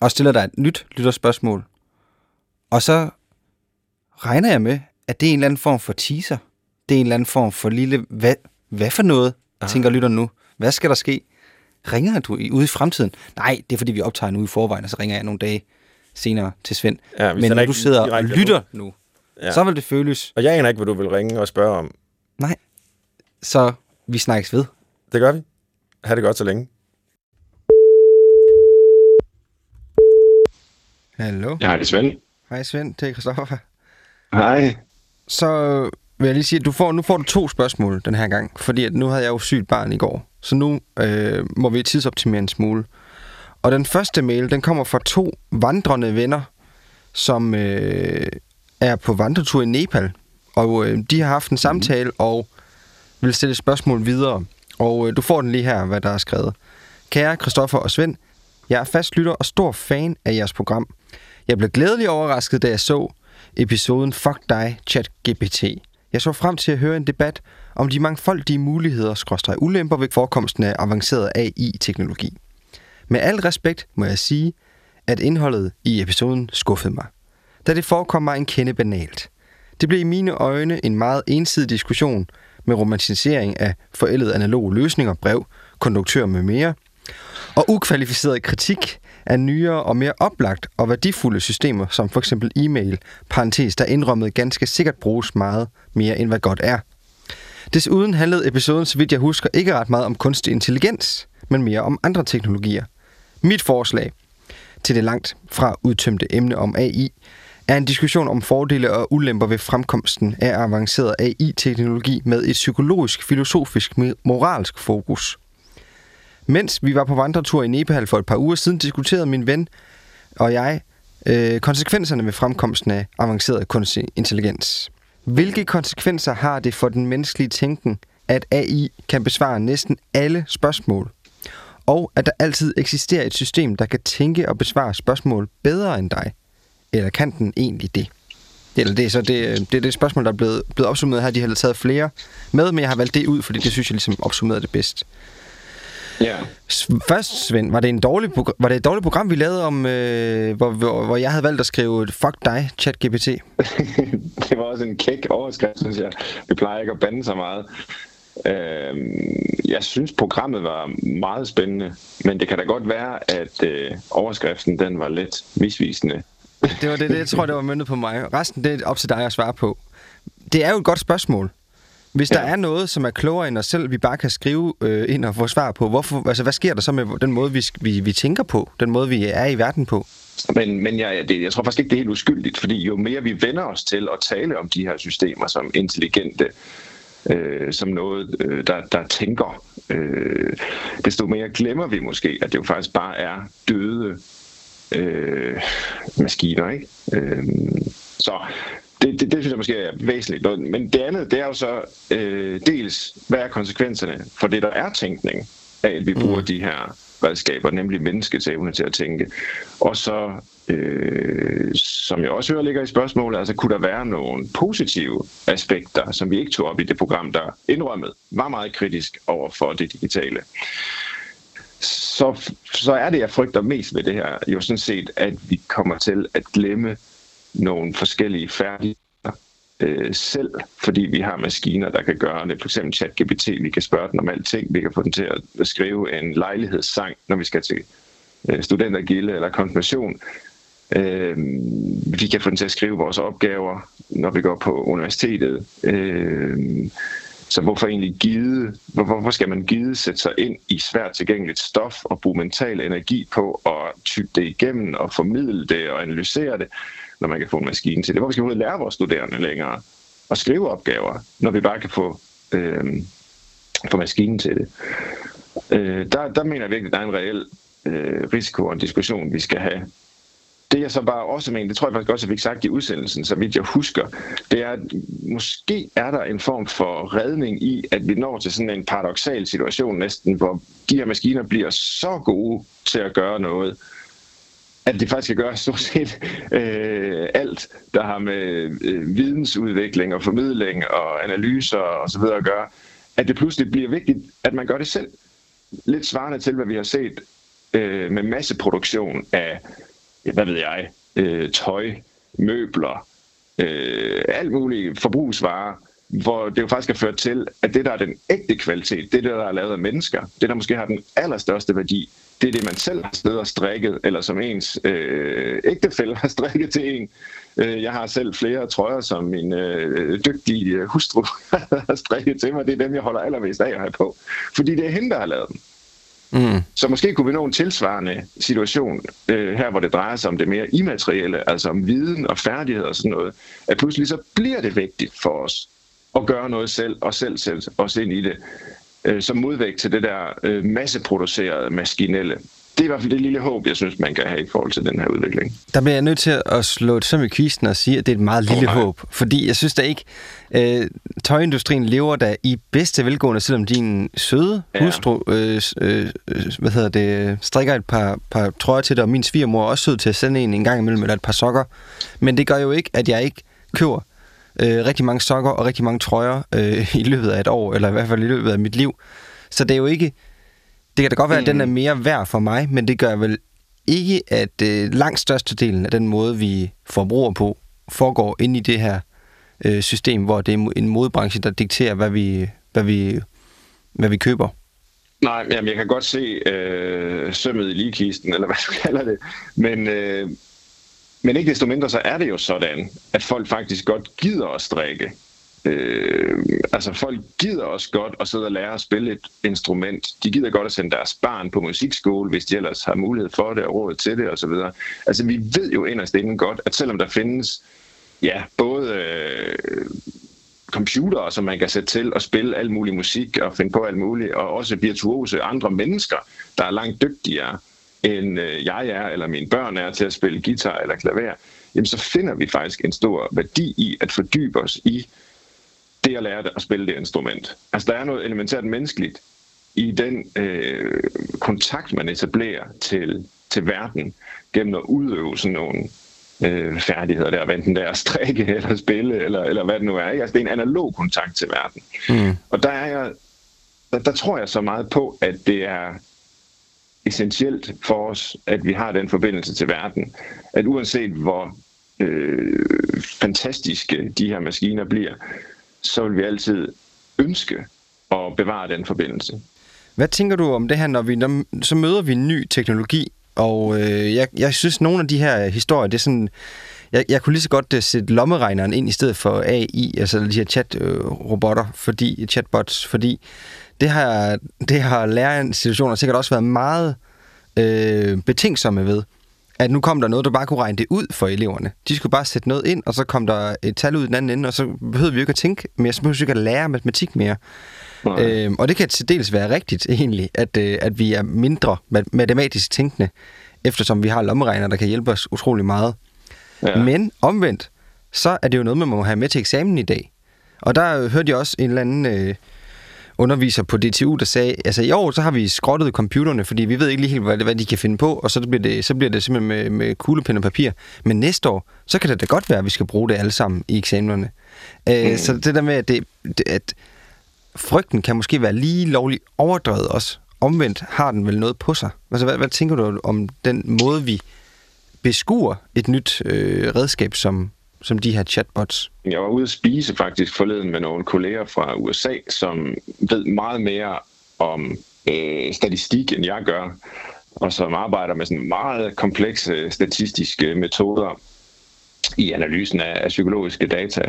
og stiller dig et nyt lytterspørgsmål. Og så regner jeg med, at det er en eller anden form for teaser. Det er en eller anden form for lille, hvad, hvad for noget, Aha. tænker lytter nu? Hvad skal der ske? Ringer du ude i fremtiden? Nej, det er fordi, vi optager nu i forvejen, og så ringer jeg nogle dage senere til Svend. Ja, Men når du sidder og lytter nu, ja. så vil det føles... Og jeg aner ikke, hvad du vil ringe og spørge om. Nej, så vi snakkes ved. Det gør vi. Ha' det godt så længe. Hallo. Ja, det er Svend. Hej Svend, det er Christoffer. Hej. Så vil jeg lige sige, at du får, nu får du to spørgsmål den her gang, fordi at nu havde jeg jo sygt barn i går. Så nu øh, må vi tidsoptimere en smule. Og den første mail, den kommer fra to vandrende venner, som øh, er på vandretur i Nepal. Og øh, de har haft en samtale mm. og vil stille spørgsmål videre. Og øh, du får den lige her, hvad der er skrevet. Kære Christoffer og Svend, jeg er fast lytter og stor fan af jeres program. Jeg blev glædelig overrasket, da jeg så episoden Fuck dig, ChatGPT. Jeg så frem til at høre en debat om de mangfoldige muligheder skråstrej ulemper ved forekomsten af avanceret AI-teknologi. Med al respekt må jeg sige, at indholdet i episoden skuffede mig, da det forekom mig en kende banalt. Det blev i mine øjne en meget ensidig diskussion med romantisering af forældede analoge løsninger, brev, konduktør med mere, og ukvalificeret kritik af nyere og mere oplagt og værdifulde systemer, som for eksempel e-mail, parentes, der indrømmet ganske sikkert bruges meget mere end hvad godt er. Desuden handlede episoden, så vidt jeg husker, ikke ret meget om kunstig intelligens, men mere om andre teknologier. Mit forslag til det langt fra udtømte emne om AI er en diskussion om fordele og ulemper ved fremkomsten af avanceret AI-teknologi med et psykologisk, filosofisk, moralsk fokus. Mens vi var på vandretur i Nepal for et par uger siden, diskuterede min ven og jeg øh, konsekvenserne ved fremkomsten af avanceret kunstig intelligens. Hvilke konsekvenser har det for den menneskelige tænken, at AI kan besvare næsten alle spørgsmål? Og at der altid eksisterer et system, der kan tænke og besvare spørgsmål bedre end dig? Eller kan den egentlig det? Eller det er så det, det, er det spørgsmål, der er blevet, blevet opsummeret her. De har taget flere med, men jeg har valgt det ud, fordi det synes jeg ligesom opsummerede det bedst. Ja. Først, Svend, var det, en dårlig, var det et dårligt program, vi lavede om, øh, hvor, hvor, hvor jeg havde valgt at skrive Fuck dig, ChatGPT? det var også en kæk overskrift, synes jeg. Vi plejer ikke at bande så meget. Øh, jeg synes, programmet var meget spændende, men det kan da godt være, at øh, overskriften den var lidt misvisende. Det var det, det jeg tror, det var møntet på mig. Resten det er op til dig at svare på. Det er jo et godt spørgsmål. Hvis ja. der er noget, som er klogere end os selv, vi bare kan skrive øh, ind og få svar på, hvorfor, altså, hvad sker der så med den måde, vi, vi, vi tænker på, den måde, vi er i verden på? Men, men jeg, det, jeg tror faktisk ikke, det er helt uskyldigt, fordi jo mere vi vender os til at tale om de her systemer som intelligente, øh, som noget, øh, der, der tænker, øh, desto mere glemmer vi måske, at det jo faktisk bare er døde øh, maskiner. Ikke? Øh, så det, det, det synes jeg måske er væsentligt. Men det andet, det er jo så øh, dels, hvad er konsekvenserne for det, der er tænkning af, at vi bruger mm. de her redskaber, nemlig menneskets evne til at tænke. Og så, øh, som jeg også hører ligger i spørgsmålet, altså kunne der være nogle positive aspekter, som vi ikke tog op i det program, der indrømmet var meget kritisk over for det digitale. Så, så er det, jeg frygter mest ved det her, jo sådan set, at vi kommer til at glemme nogle forskellige færdigheder øh, selv, fordi vi har maskiner, der kan gøre det. For eksempel ChatGPT, vi kan spørge den om alting. Vi kan få den til at skrive en lejlighedssang, når vi skal til øh, studentergilde eller konfirmation. Øh, vi kan få den til at skrive vores opgaver, når vi går på universitetet. Øh, så hvorfor egentlig gide, hvor, hvorfor skal man gide sætte sig ind i svært tilgængeligt stof og bruge mental energi på at tykke det igennem og formidle det og analysere det, når man kan få en maskine til det. Hvorfor skal vi lære vores studerende længere at skrive opgaver, når vi bare kan få, øh, få maskinen til det? Øh, der, der mener jeg virkelig, at der er en reel øh, risiko og en diskussion, vi skal have. Det jeg så bare også mener, det tror jeg faktisk også, at vi fik sagt i udsendelsen, så vidt jeg husker, det er, at måske er der en form for redning i, at vi når til sådan en paradoxal situation næsten, hvor de her maskiner bliver så gode til at gøre noget, at det faktisk kan gøre stort set øh, alt, der har med øh, vidensudvikling og formidling og analyser og så videre at gøre, at det pludselig bliver vigtigt, at man gør det selv. Lidt svarende til, hvad vi har set øh, med masseproduktion af, hvad ved jeg, øh, tøj, møbler, øh, alt muligt forbrugsvarer, hvor det jo faktisk har ført til, at det, der er den ægte kvalitet, det, der er lavet af mennesker, det, der måske har den allerstørste værdi, det er det, man selv har siddet og strikket, eller som ens øh, ægtefælde har strikket til en. Øh, jeg har selv flere trøjer, som min øh, dygtige øh, hustru har strikket til mig. Det er dem, jeg holder allermest af at have på. Fordi det er hende, der har lavet dem. Mm. Så måske kunne vi nå en tilsvarende situation øh, her, hvor det drejer sig om det mere immaterielle, altså om viden og færdighed og sådan noget, at pludselig så bliver det vigtigt for os at gøre noget selv og selv sætte os ind i det øh, som modvægt til det der øh, masseproducerede maskinelle. Det er i hvert fald det lille håb, jeg synes, man kan have i forhold til den her udvikling. Der bliver jeg nødt til at slå et søm i kvisten og sige, at det er et meget lille oh, håb. Fordi jeg synes da ikke, øh, tøjindustrien lever der i bedste velgående, selvom din søde ja. hustru øh, øh, hvad hedder det, strikker et par, par trøjer til dig, og min svigermor er også sød til at sende en en gang imellem, eller et par sokker. Men det gør jo ikke, at jeg ikke køber øh, rigtig mange sokker og rigtig mange trøjer øh, i løbet af et år, eller i hvert fald i løbet af mit liv. Så det er jo ikke... Det kan da godt være, mm. at den er mm. mere værd for mig, men det gør vel ikke, at øh, langt størstedelen af den måde, vi forbruger på, foregår ind i det her øh, system, hvor det er en modebranche, der dikterer, hvad vi, hvad vi, hvad vi køber. Nej, jamen, jeg kan godt se øh, sømmet i ligekisten, eller hvad du kalder det. Men, øh, men ikke desto mindre, så er det jo sådan, at folk faktisk godt gider at strikke. Øh, altså folk gider også godt at sidde og lære at spille et instrument. De gider godt at sende deres barn på musikskole, hvis de ellers har mulighed for det og råd til det osv. Altså vi ved jo inderst inden godt, at selvom der findes ja, både øh, computere, som man kan sætte til at spille al mulig musik og finde på alt muligt, og også virtuose andre mennesker, der er langt dygtigere end øh, jeg er, eller mine børn er til at spille guitar eller klaver, jamen så finder vi faktisk en stor værdi i at fordybe os i det at lære at spille det instrument. Altså der er noget elementært menneskeligt i den øh, kontakt, man etablerer til, til verden gennem at udøve sådan nogle øh, færdigheder der, enten det er at strikke eller spille, eller, eller hvad det nu er. Ikke? Altså det er en analog kontakt til verden. Mm. Og der, er jeg, der, der tror jeg så meget på, at det er essentielt for os, at vi har den forbindelse til verden. At uanset hvor øh, fantastiske de her maskiner bliver, så vil vi altid ønske, at bevare den forbindelse. Hvad tænker du om det her, når vi når, så møder vi en ny teknologi, og øh, jeg, jeg synes, nogle af de her historier, det er sådan... Jeg, jeg kunne lige så godt uh, sætte lommeregneren ind i stedet for AI, altså de her chat-robotter, fordi, chatbots, fordi det har, det har lærerinstitutioner sikkert også været meget øh, betænksomme ved at nu kom der noget, der bare kunne regne det ud for eleverne. De skulle bare sætte noget ind, og så kom der et tal ud i den anden ende, og så behøvede vi ikke at tænke mere, så behøvede vi ikke at lære matematik mere. Øhm, og det kan til dels være rigtigt egentlig, at, øh, at vi er mindre matematisk tænkende, eftersom vi har lommeregner, der kan hjælpe os utrolig meget. Ja. Men omvendt, så er det jo noget, man må have med til eksamen i dag. Og der hørte jeg også en eller anden... Øh, underviser på DTU, der sagde, altså i år, så har vi skrottet computerne, fordi vi ved ikke lige helt, hvad, hvad de kan finde på, og så bliver det, så bliver det simpelthen med, med kuglepen og papir. Men næste år, så kan det da godt være, at vi skal bruge det alle sammen i eksamenerne. Øh, mm. Så det der med, at, det, at frygten kan måske være lige lovligt overdrevet også. Omvendt har den vel noget på sig. Altså, hvad, hvad tænker du om den måde, vi beskuer et nyt øh, redskab som, som de her chatbots? Jeg var ude at spise faktisk forleden med nogle kolleger fra USA, som ved meget mere om øh, statistik, end jeg gør, og som arbejder med sådan meget komplekse statistiske metoder i analysen af, af psykologiske data.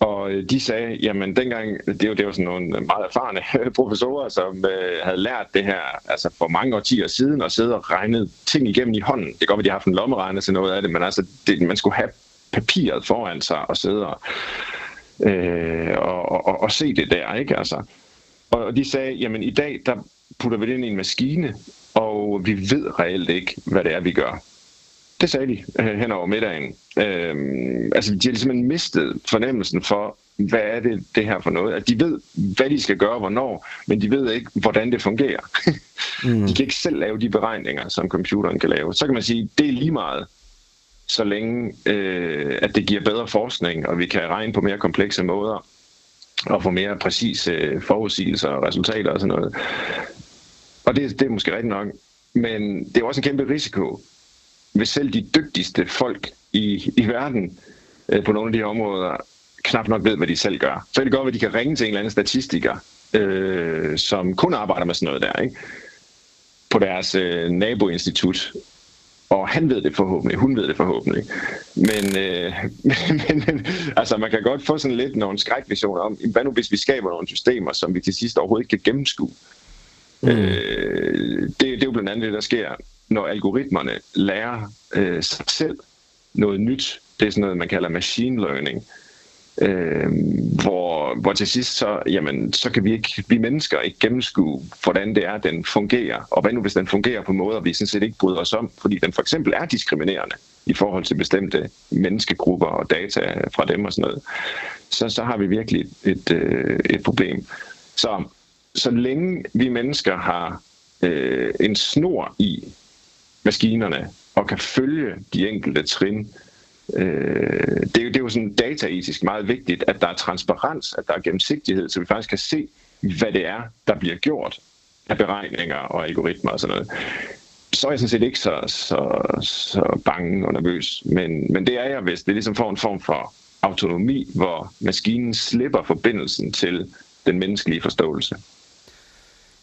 Og øh, de sagde, jamen dengang, det var, det var sådan nogle meget erfarne professorer, som øh, havde lært det her altså for mange årtier siden, og sidde og regnet ting igennem i hånden. Det kan godt være, de har haft en lommeregner til noget af det, men altså, det, man skulle have papiret foran sig og sidde og, øh, og, og, og se det der, ikke? Altså, og de sagde, jamen i dag, der putter vi det ind i en maskine, og vi ved reelt ikke, hvad det er, vi gør. Det sagde de øh, hen over middagen. Øh, altså, de har simpelthen mistet fornemmelsen for, hvad er det, det her for noget? At de ved, hvad de skal gøre, hvornår, men de ved ikke, hvordan det fungerer. mm. De kan ikke selv lave de beregninger, som computeren kan lave. Så kan man sige, det er lige meget, så længe øh, at det giver bedre forskning, og vi kan regne på mere komplekse måder, og få mere præcise øh, forudsigelser og resultater og sådan noget. Og det, det er måske rigtigt nok, men det er også en kæmpe risiko, hvis selv de dygtigste folk i, i verden øh, på nogle af de her områder knap nok ved, hvad de selv gør. Så er det godt, at de kan ringe til en eller anden statistiker, øh, som kun arbejder med sådan noget der, ikke? på deres øh, naboinstitut, og han ved det forhåbentlig, hun ved det forhåbentlig. Men, øh, men, men altså, man kan godt få sådan lidt nogle skrækvisioner om, hvad nu hvis vi skaber nogle systemer, som vi til sidst overhovedet ikke kan gennemskue. Mm. Øh, det, det er jo blandt andet det, der sker, når algoritmerne lærer øh, sig selv noget nyt. Det er sådan noget, man kalder machine learning. Øh, Øh, hvor, hvor til sidst så, jamen, så kan vi ikke, vi mennesker ikke gennemskue, hvordan det er, den fungerer. Og hvad nu hvis den fungerer på måder, vi sådan set ikke bryder os om, fordi den for eksempel er diskriminerende i forhold til bestemte menneskegrupper og data fra dem og sådan noget. Så, så har vi virkelig et, et, øh, et problem. Så, så længe vi mennesker har øh, en snor i maskinerne og kan følge de enkelte trin, Øh, det, er jo, det er jo sådan dataetisk meget vigtigt, at der er transparens, at der er gennemsigtighed, så vi faktisk kan se, hvad det er, der bliver gjort af beregninger og algoritmer og sådan noget. Så er jeg sådan set ikke så, så, så bange og nervøs, men, men det er jeg, hvis det ligesom får en form for autonomi, hvor maskinen slipper forbindelsen til den menneskelige forståelse.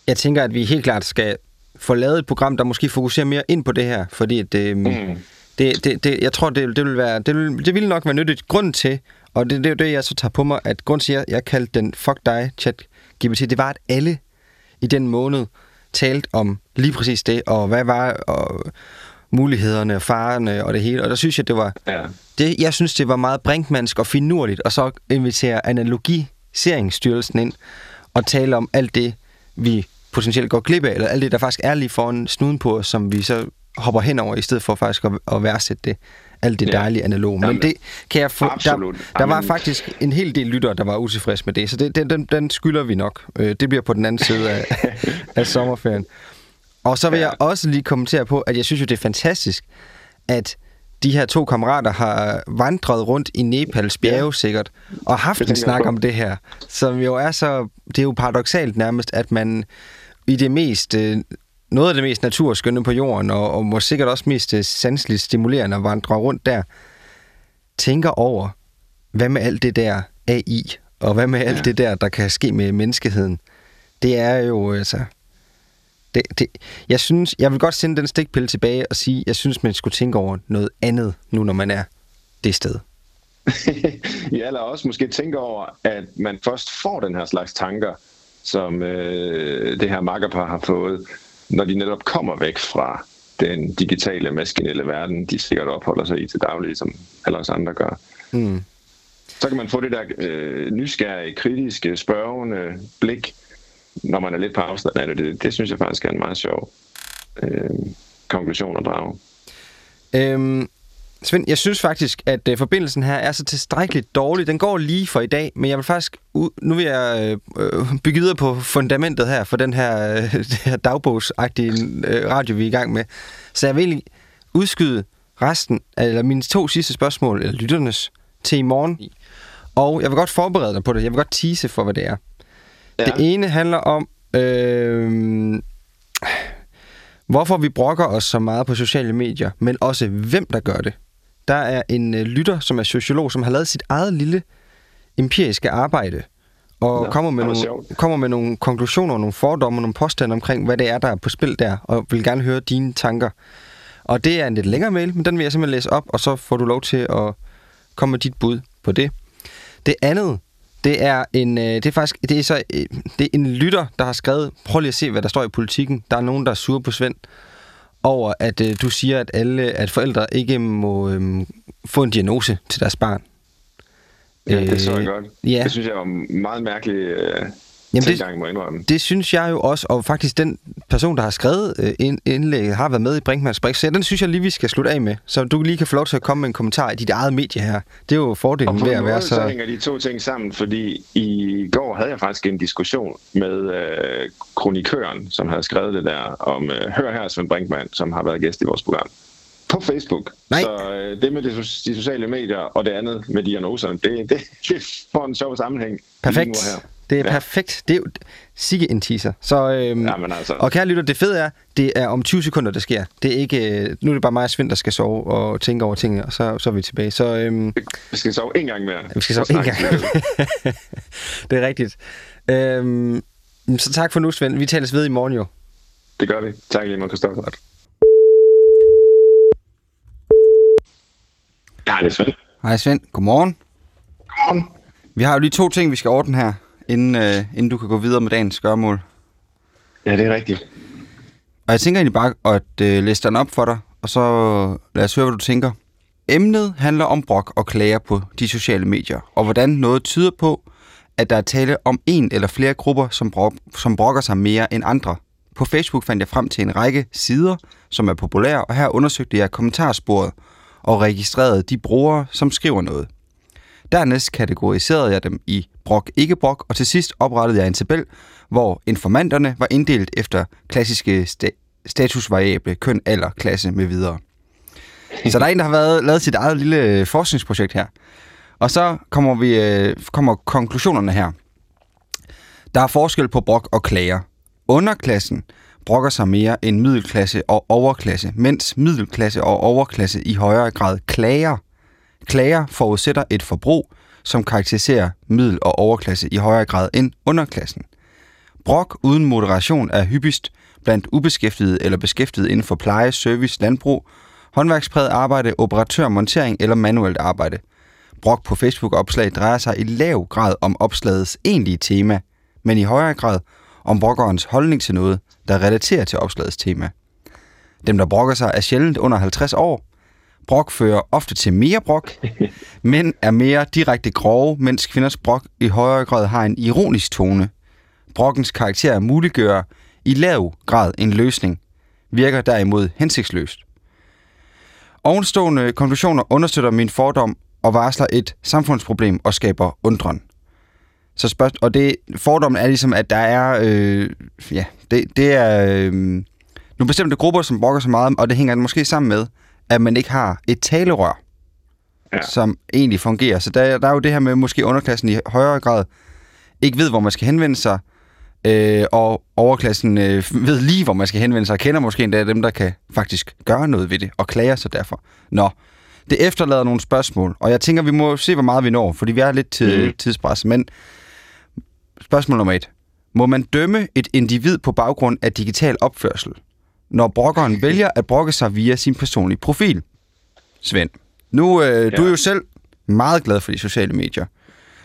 Jeg tænker, at vi helt klart skal få lavet et program, der måske fokuserer mere ind på det her, fordi det, mm det, det, det, jeg tror, det, det, vil være, det, vil, det vil nok være nyttigt. Grund til, og det, det er jo det, jeg så tager på mig, at grund til, at jeg, jeg kaldte den Fuck dig chat GPT, det var, at alle i den måned talte om lige præcis det, og hvad var og mulighederne, farerne og det hele. Og der synes jeg, det var... Ja. Det, jeg synes, det var meget brinkmansk og finurligt, og så invitere analogiseringsstyrelsen ind og tale om alt det, vi potentielt går glip af, eller alt det, der faktisk er lige foran snuden på os, som vi så hopper henover, i stedet for faktisk at, at værdsætte det alt det dejlige analog. Men Jamen, det kan jeg få... Absolut. Der, der var faktisk en hel del lyttere, der var utilfredse med det, så det, den, den, den skylder vi nok. Øh, det bliver på den anden side af, af sommerferien. Og så vil ja. jeg også lige kommentere på, at jeg synes jo, det er fantastisk, at de her to kammerater har vandret rundt i Nepals bjerge ja. sikkert, og haft en snak om det her, som jo er så... Det er jo paradoxalt nærmest, at man i det mest øh, noget af det mest naturskønne på jorden, og, og må sikkert også mest øh, sanseligt stimulerende at vandre rundt der, tænker over, hvad med alt det der AI og hvad med alt ja. det der, der kan ske med menneskeheden? Det er jo altså... Det, det, jeg synes, jeg vil godt sende den stikpille tilbage og sige, jeg synes, man skulle tænke over noget andet, nu når man er det sted. ja, eller også måske tænke over, at man først får den her slags tanker, som øh, det her makkerpar har fået, når de netop kommer væk fra den digitale, maskinelle verden, de sikkert opholder sig i til daglig, som alle os andre gør. Mm. Så kan man få det der øh, nysgerrige, kritiske, spørgende blik, når man er lidt på afstand af det. Det, det synes jeg faktisk er en meget sjov øh, konklusion at drage. Øhm, Svend, jeg synes faktisk, at uh, forbindelsen her er så tilstrækkeligt dårlig. Den går lige for i dag, men jeg vil faktisk... Nu vil jeg uh, bygge videre på fundamentet her for den her, uh, det her dagbogsagtige uh, radio, vi er i gang med. Så jeg vil egentlig udskyde resten, eller mine to sidste spørgsmål, eller lytternes, til i morgen. Og jeg vil godt forberede dig på det. Jeg vil godt tease for, hvad det er. Ja. Det ene handler om... Øh, hvorfor vi brokker os så meget på sociale medier, men også hvem der gør det. Der er en øh, lytter, som er sociolog, som har lavet sit eget lille empiriske arbejde, og Nå, kommer, med nogle, kommer med nogle konklusioner, nogle fordomme, nogle påstande omkring, hvad det er, der er på spil der, og vil gerne høre dine tanker. Og det er en lidt længere mail, men den vil jeg simpelthen læse op, og så får du lov til at komme med dit bud på det. Det andet, det er en, øh, det er faktisk, det er så, øh, det er en lytter, der har skrevet, prøv lige at se, hvad der står i politikken. Der er nogen, der er sure på Svend over, at øh, du siger, at alle, at forældre ikke må øh, få en diagnose til deres barn. Ja, det så jeg godt. Ja. Det synes jeg var meget mærkeligt øh, Jamen det, må indrømme. Det synes jeg jo også, og faktisk den person, der har skrevet øh, indlægget, har været med i Brinkmanns Brix, så den synes jeg lige, vi skal slutte af med. Så du lige kan få lov til at komme med en kommentar i dit eget medie her. Det er jo fordelen ved at være så... så hænger de to ting sammen, fordi i går havde jeg faktisk en diskussion med øh, kronikøren, som havde skrevet det der om øh, Hør her, Svend Brinkmann, som har været gæst i vores program på Facebook. Nej. Så øh, det med de, de sociale medier og det andet med diagnoserne, det, det, det får en sjov sammenhæng. Perfekt. Her. Det er ja. perfekt. Det er jo sikke en teaser. Så, øhm, Jamen altså. Og kære lytter, det fede er, det er om 20 sekunder, det sker. Det er ikke, øh, nu er det bare mig og Svend, der skal sove og tænke over tingene, og så, så er vi tilbage. Så, øhm, vi skal sove en gang mere. Vi skal sove en gang Det er rigtigt. Øhm, så tak for nu, Svend. Vi tales ved i morgen jo. Det gør vi. Tak lige meget, Kristoffer. Ja, det er Svend. Hej Svend. Godmorgen. Godmorgen. Vi har jo lige to ting, vi skal ordne her inden, øh, inden du kan gå videre med dagens skørmål. Ja, det er rigtigt. Og jeg tænker egentlig bare at øh, læse den op for dig, og så lad os høre, hvad du tænker. Emnet handler om brok og klager på de sociale medier, og hvordan noget tyder på, at der er tale om en eller flere grupper, som, brok, som brokker sig mere end andre. På Facebook fandt jeg frem til en række sider, som er populære, og her undersøgte jeg kommentarsporet og registrerede de brugere, som skriver noget. Dernæst kategoriserede jeg dem i brok ikke brok, og til sidst oprettede jeg en tabel, hvor informanterne var inddelt efter klassiske sta- statusvariable, køn, alder, klasse med videre. Så der er en, der har været, lavet sit eget lille øh, forskningsprojekt her. Og så kommer, vi, øh, kommer konklusionerne her. Der er forskel på brok og klager. Underklassen brokker sig mere end middelklasse og overklasse, mens middelklasse og overklasse i højere grad klager – Klager forudsætter et forbrug, som karakteriserer middel- og overklasse i højere grad end underklassen. Brok uden moderation er hyppigst blandt ubeskæftigede eller beskæftigede inden for pleje, service, landbrug, håndværkspræget arbejde, operatør, montering eller manuelt arbejde. Brok på Facebook-opslag drejer sig i lav grad om opslagets egentlige tema, men i højere grad om brokkerens holdning til noget, der relaterer til opslagets tema. Dem, der brokker sig, er sjældent under 50 år, brok fører ofte til mere brok. Mænd er mere direkte grove, mens kvinders brok i højere grad har en ironisk tone. Brokkens karakter muliggør i lav grad en løsning, virker derimod hensigtsløst. Ovenstående konklusioner understøtter min fordom og varsler et samfundsproblem og skaber undren. Så spørg- og det fordommen er ligesom, at der er, øh, ja, det, det er øh, nogle bestemte grupper, som brokker så meget, og det hænger måske sammen med, at man ikke har et talerør, ja. som egentlig fungerer. Så der, der er jo det her med, måske underklassen i højere grad ikke ved, hvor man skal henvende sig, øh, og overklassen øh, ved lige, hvor man skal henvende sig, og kender måske endda dem, der kan faktisk gøre noget ved det, og klager sig derfor. Nå, Det efterlader nogle spørgsmål, og jeg tænker, vi må se, hvor meget vi når, fordi vi er lidt til mm. tidspres. Men spørgsmål nummer et. Må man dømme et individ på baggrund af digital opførsel, når brokkeren vælger at brokke sig via sin personlige profil? Svend, nu øh, ja. du er jo selv meget glad for de sociale medier.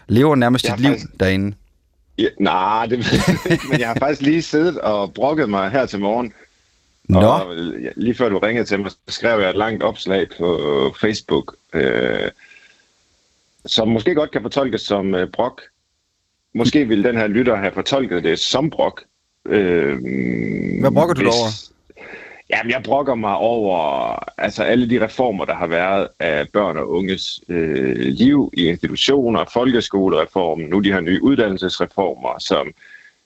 Lever nærmest dit liv faktisk... derinde. Ja, nej, det men jeg har faktisk lige siddet og brokket mig her til morgen. Nå. Og lige før du ringede til mig, skrev jeg et langt opslag på Facebook, øh, som måske godt kan fortolkes som øh, brok. Måske vil den her lytter have fortolket det som brok. Øh, Hvad brokker du hvis, over? Jamen, jeg brokker mig over altså, alle de reformer, der har været af børn og unges øh, liv i institutioner, folkeskolereformen, nu de her nye uddannelsesreformer, som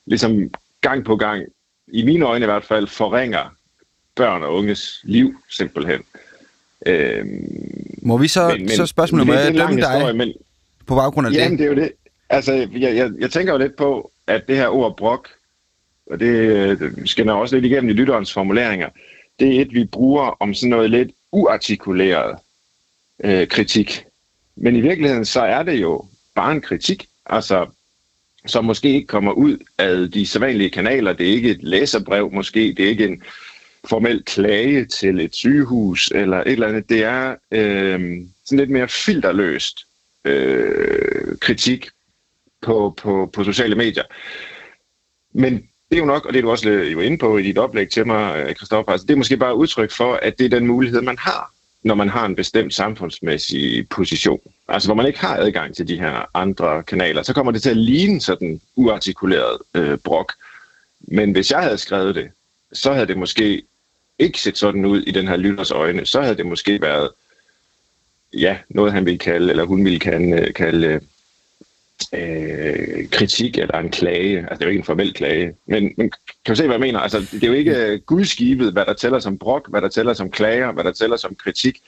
ligesom gang på gang, i mine øjne i hvert fald, forringer børn og unges liv simpelthen. Øh, Må vi så, men, men, så spørgsmålet, må jeg dømme dig historie, men, på baggrund af jamen, det? Jamen, det er jo det. Altså, jeg, jeg, jeg tænker jo lidt på, at det her ord brok, og det, det skinner også lidt igennem i lytterens formuleringer, det er et, vi bruger om sådan noget lidt uartikuleret øh, kritik. Men i virkeligheden, så er det jo bare en kritik, altså, som måske ikke kommer ud af de sædvanlige kanaler. Det er ikke et læserbrev måske, det er ikke en formel klage til et sygehus eller et eller andet. Det er øh, sådan lidt mere filterløst øh, kritik på, på, på sociale medier. Men det er jo nok, og det er du også jo inde på i dit oplæg til mig, øh, Kristoffer, altså det er måske bare udtryk for, at det er den mulighed, man har, når man har en bestemt samfundsmæssig position. Altså hvor man ikke har adgang til de her andre kanaler, så kommer det til at ligne sådan uartikuleret øh, brok. Men hvis jeg havde skrevet det, så havde det måske ikke set sådan ud i den her lytters øjne. Så havde det måske været ja, noget, han ville kalde, eller hun ville kalde, øh, kalde øh, øh, kritik eller en klage. Altså, det er jo ikke en formel klage. Men, men kan du se, hvad jeg mener? Altså, det er jo ikke øh, gudskibet, hvad der tæller som brok, hvad der tæller som klager, hvad der tæller som kritik.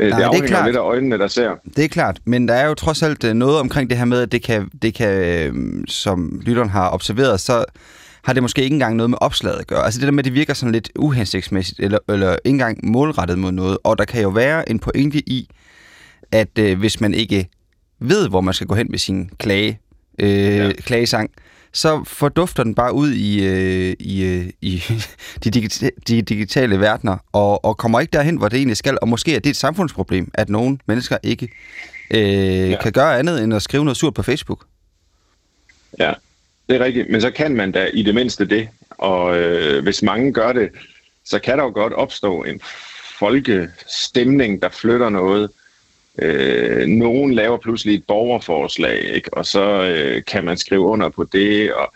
Øh, Nej, det afhænger det er klart. lidt af øjnene, der ser. Det er klart, men der er jo trods alt øh, noget omkring det her med, at det kan, det kan som lytteren har observeret, så har det måske ikke engang noget med opslaget at gøre. Altså det der med, at det virker sådan lidt uhensigtsmæssigt, eller, eller ikke engang målrettet mod noget. Og der kan jo være en pointe i, at øh, hvis man ikke ved, hvor man skal gå hen med sin klage, øh, ja. klagesang, så fordufter den bare ud i, øh, i, øh, i de, digita- de digitale verdener, og, og kommer ikke derhen, hvor det egentlig skal. Og måske er det et samfundsproblem, at nogle mennesker ikke øh, ja. kan gøre andet end at skrive noget surt på Facebook. Ja, det er rigtigt. Men så kan man da i det mindste det. Og øh, hvis mange gør det, så kan der jo godt opstå en folkestemning, der flytter noget. Øh, nogen laver pludselig et borgerforslag, ikke? og så øh, kan man skrive under på det. Og,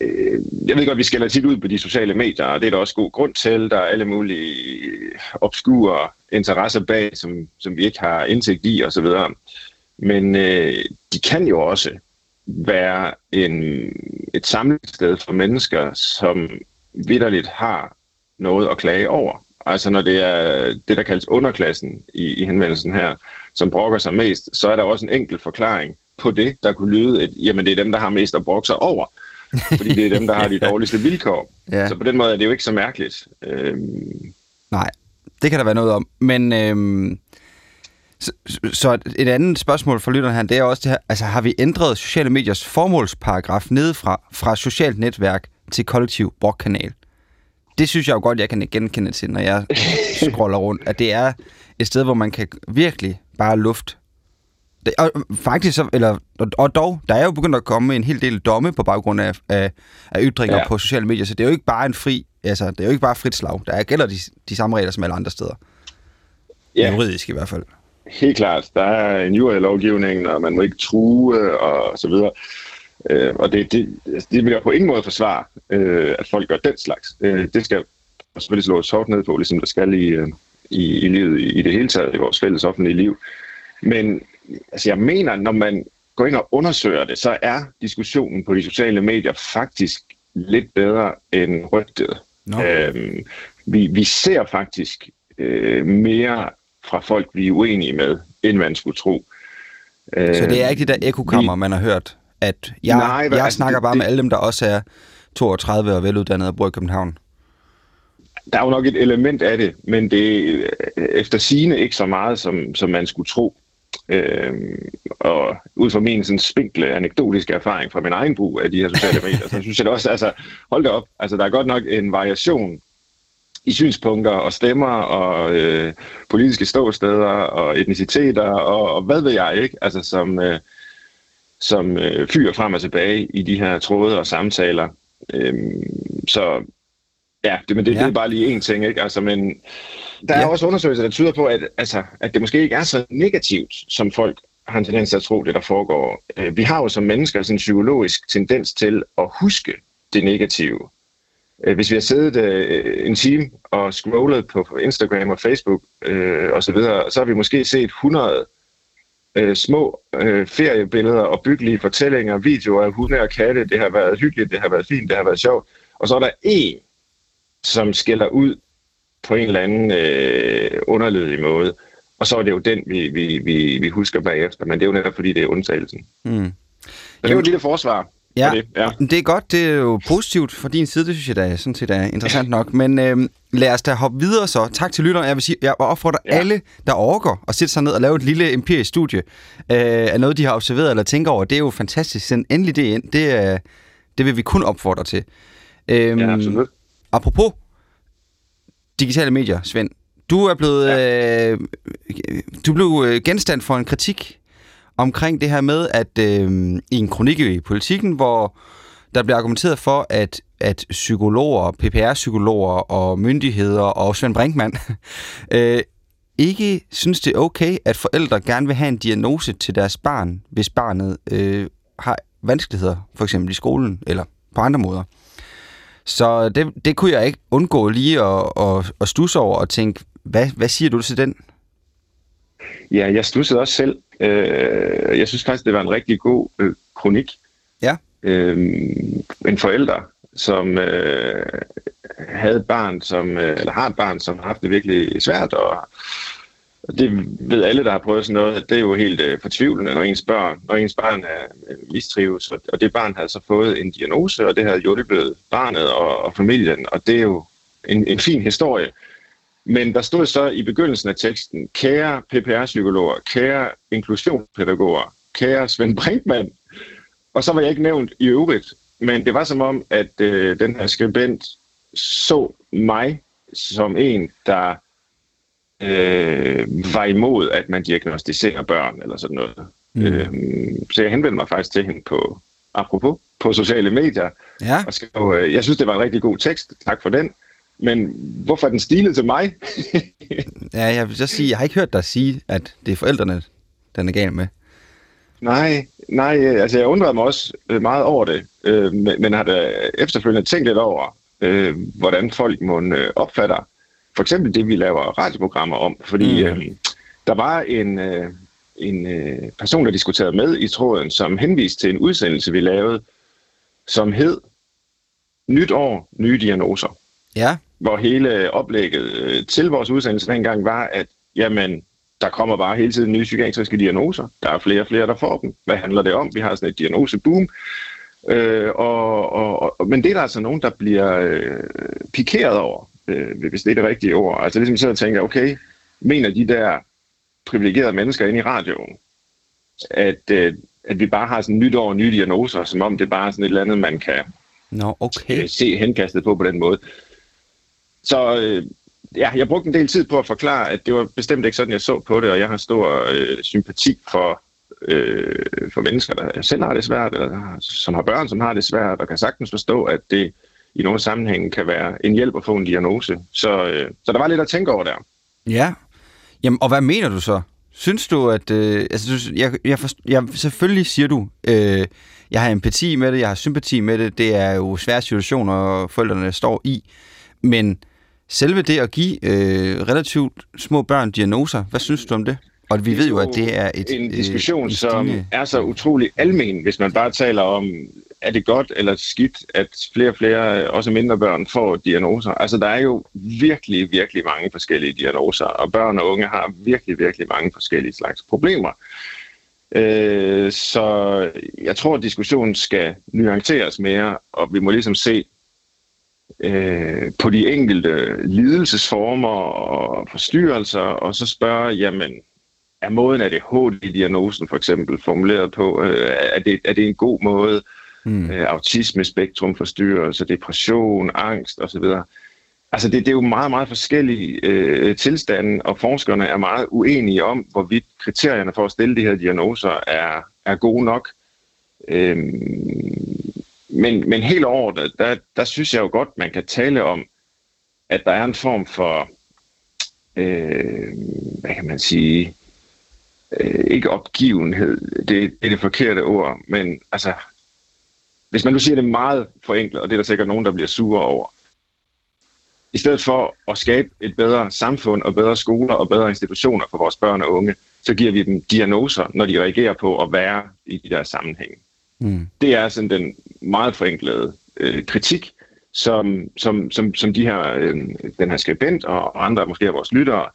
øh, jeg ved godt, vi skælder tit ud på de sociale medier, og det er der også god grund til. Der er alle mulige obskure interesser bag, som, som vi ikke har indsigt i osv. Men øh, de kan jo også være en, et samlingssted for mennesker, som vidderligt har noget at klage over. Altså når det er det, der kaldes underklassen i, i henvendelsen her, som brokker sig mest, så er der også en enkelt forklaring på det, der kunne lyde, at jamen, det er dem, der har mest at brokke sig over. fordi det er dem, der har de dårligste vilkår. ja. Så på den måde er det jo ikke så mærkeligt. Øhm... Nej, det kan der være noget om. Men øhm, så, så et andet spørgsmål for lytterne her, det er også det her, altså har vi ændret sociale mediers formålsparagraf ned fra, fra socialt netværk til kollektiv brokkanal? Det synes jeg jo godt, jeg kan genkende til, når jeg scroller rundt, at det er et sted, hvor man kan virkelig bare luft. Det, og faktisk, så, eller, og, og dog, der er jo begyndt at komme en hel del domme på baggrund af, af, af ytringer ja. på sociale medier, så det er jo ikke bare en fri, altså det er jo ikke bare frit slag. Der gælder de, de samme regler som alle andre steder. Ja. Juridisk i hvert fald. Helt klart. Der er en jurilovgivning, og man må ikke true og så videre. Øh, og det, det, det vil jeg på ingen måde forsvare, øh, at folk gør den slags. Øh, det skal selvfølgelig slås hårdt ned på, ligesom der skal i, øh, i, i livet i, i det hele taget, i vores fælles offentlige liv. Men altså, jeg mener, når man går ind og undersøger det, så er diskussionen på de sociale medier faktisk lidt bedre end rygtet. No. Øhm, vi, vi ser faktisk øh, mere fra folk, vi er uenige med, end man skulle tro. Så det er ikke de der ekokammer, man har hørt? At jeg, Nej, jeg altså, snakker bare det, med alle dem, der også er 32 og veluddannede og bor i København? der er jo nok et element af det, men det er efter sigende ikke så meget, som, som man skulle tro. Øhm, og ud fra min sådan spinkle anekdotiske erfaring fra min egen brug af de her sociale medier, så synes jeg det også, altså hold det op, altså der er godt nok en variation i synspunkter og stemmer og øh, politiske ståsteder og etniciteter og, og hvad ved jeg ikke, altså som, øh, som øh, fyrer frem og tilbage i de her tråde og samtaler. Øhm, så ja, det, men det, ja. det er bare lige en ting, ikke? Altså, men der er ja. også undersøgelser, der tyder på, at, altså, at det måske ikke er så negativt, som folk har en tendens til at tro, det der foregår. Øh, vi har jo som mennesker sådan en psykologisk tendens til at huske det negative. Øh, hvis vi har siddet øh, en time og scrollet på Instagram og Facebook øh, osv., så, så har vi måske set 100 øh, små øh, feriebilleder og byggelige fortællinger, videoer af hunde og katte. Det har været hyggeligt, det har været fint, det har været sjovt. Og så er der en, som skiller ud på en eller anden øh, underlødig måde. Og så er det jo den, vi, vi, vi, vi husker bagefter, men det er jo netop fordi, det er undtagelsen. Mm. Så det var et lille forsvar. Ja, det. ja, det er godt. Det er jo positivt for din side. Det synes jeg da sådan set er interessant nok. Men øh, lad os da hoppe videre så. Tak til lytteren. Jeg vil sige, jeg opfordrer ja. alle, der overgår at sætte sig ned og lave et lille empirisk studie øh, af noget, de har observeret eller tænker over. Det er jo fantastisk. Send endelig det ind. Det, er, det vil vi kun opfordre til. Øh, ja, absolut. Apropos digitale medier, Svend. Du er blevet ja. øh, du blev øh, genstand for en kritik omkring det her med, at øh, i en kronik i politikken, hvor der bliver argumenteret for, at, at psykologer, PPR-psykologer og myndigheder og Svend Brinkmann øh, ikke synes, det er okay, at forældre gerne vil have en diagnose til deres barn, hvis barnet øh, har vanskeligheder, for eksempel i skolen eller på andre måder. Så det, det kunne jeg ikke undgå lige at, at, at stusse over og tænke, hvad, hvad siger du til den? Ja, jeg stussede også selv. Øh, jeg synes faktisk, det var en rigtig god øh, kronik. Ja. Øh, en forælder, som øh, havde et barn, som, øh, eller har et barn, som har haft det virkelig svært, og det ved alle, der har prøvet sådan noget, at det er jo helt øh, fortvivlende, når ens, børn, når ens barn er øh, mistrives. Og, og det barn har så fået en diagnose, og det har hjulpet barnet og, og familien, og det er jo en, en fin historie. Men der stod så i begyndelsen af teksten, kære PPR-psykologer, kære inklusionspædagoger, kære Svend Brinkmann, og så var jeg ikke nævnt i øvrigt, men det var som om, at øh, den her skribent så mig som en, der øh, var imod, at man diagnostiserer børn eller sådan noget. Mm. Øh, så jeg henvendte mig faktisk til hende på, apropos, på sociale medier. Ja. Og skrev, øh, jeg synes, det var en rigtig god tekst. Tak for den. Men hvorfor er den stilet til mig? ja, jeg vil så sige, jeg har ikke hørt dig sige, at det er forældrene, den er gal med. Nej, nej, altså jeg undrede mig også øh, meget over det, øh, men, men har da efterfølgende tænkt lidt over, øh, hvordan folk må øh, opfatter for eksempel det, vi laver radioprogrammer om. Fordi mm. øh, der var en, øh, en øh, person, der diskuterede med i tråden, som henviste til en udsendelse, vi lavede, som hed Nyt år, nye diagnoser. Ja. Hvor hele oplægget øh, til vores udsendelse dengang var, at jamen, der kommer bare hele tiden nye psykiatriske diagnoser. Der er flere og flere, der får dem. Hvad handler det om? Vi har sådan et diagnoseboom. Øh, og, og, og, men det er der altså nogen, der bliver øh, pikeret over øh, hvis det er det rigtige ord. Altså ligesom sidder og tænker, okay, mener de der privilegerede mennesker inde i radioen, at, øh, at vi bare har sådan nyt år nye diagnoser, som om det bare er sådan et eller andet, man kan no, okay. øh, se henkastet på på den måde. Så øh, ja, jeg brugte en del tid på at forklare, at det var bestemt ikke sådan, jeg så på det, og jeg har stor øh, sympati for, øh, for mennesker, der selv har det svært, eller som har børn, som har det svært, og kan sagtens forstå, at det i nogle sammenhænge kan være en hjælp at få en diagnose. Så, øh, så der var lidt at tænke over der. Ja. Jamen, og hvad mener du så? Synes du, at... Øh, altså, jeg, jeg, forst, jeg, selvfølgelig siger du, øh, jeg har empati med det, jeg har sympati med det. Det er jo svære situationer, forældrene står i. Men selve det at give øh, relativt små børn diagnoser, hvad synes du om det? Og vi ved jo, at det er et... En diskussion, øh, som er så utrolig almen, hvis man bare taler om er det godt eller skidt, at flere og flere, også mindre børn, får diagnoser? Altså, der er jo virkelig, virkelig mange forskellige diagnoser, og børn og unge har virkelig, virkelig mange forskellige slags problemer. Øh, så jeg tror, at diskussionen skal nuanceres mere, og vi må ligesom se øh, på de enkelte lidelsesformer og forstyrrelser, og så spørge, jamen, er måden af det HD-diagnosen for eksempel formuleret på, øh, er, det, er det en god måde? Mm. Øh, autisme, spektrumforstyrrelse, depression, angst osv. Altså det, det er jo meget, meget forskellige øh, tilstande, og forskerne er meget uenige om, hvorvidt kriterierne for at stille de her diagnoser er, er gode nok. Øhm, men, men helt over der, der, der synes jeg jo godt, man kan tale om, at der er en form for, øh, hvad kan man sige, øh, ikke opgivenhed, det, det er det forkerte ord, men altså, hvis man nu siger det meget forenklet, og det er der sikkert nogen, der bliver sure over, i stedet for at skabe et bedre samfund og bedre skoler og bedre institutioner for vores børn og unge, så giver vi dem diagnoser, når de reagerer på at være i de der sammenhænge. Mm. Det er sådan den meget forenklede øh, kritik, som, som, som, som de her, øh, den her skribent og andre, måske af vores lyttere,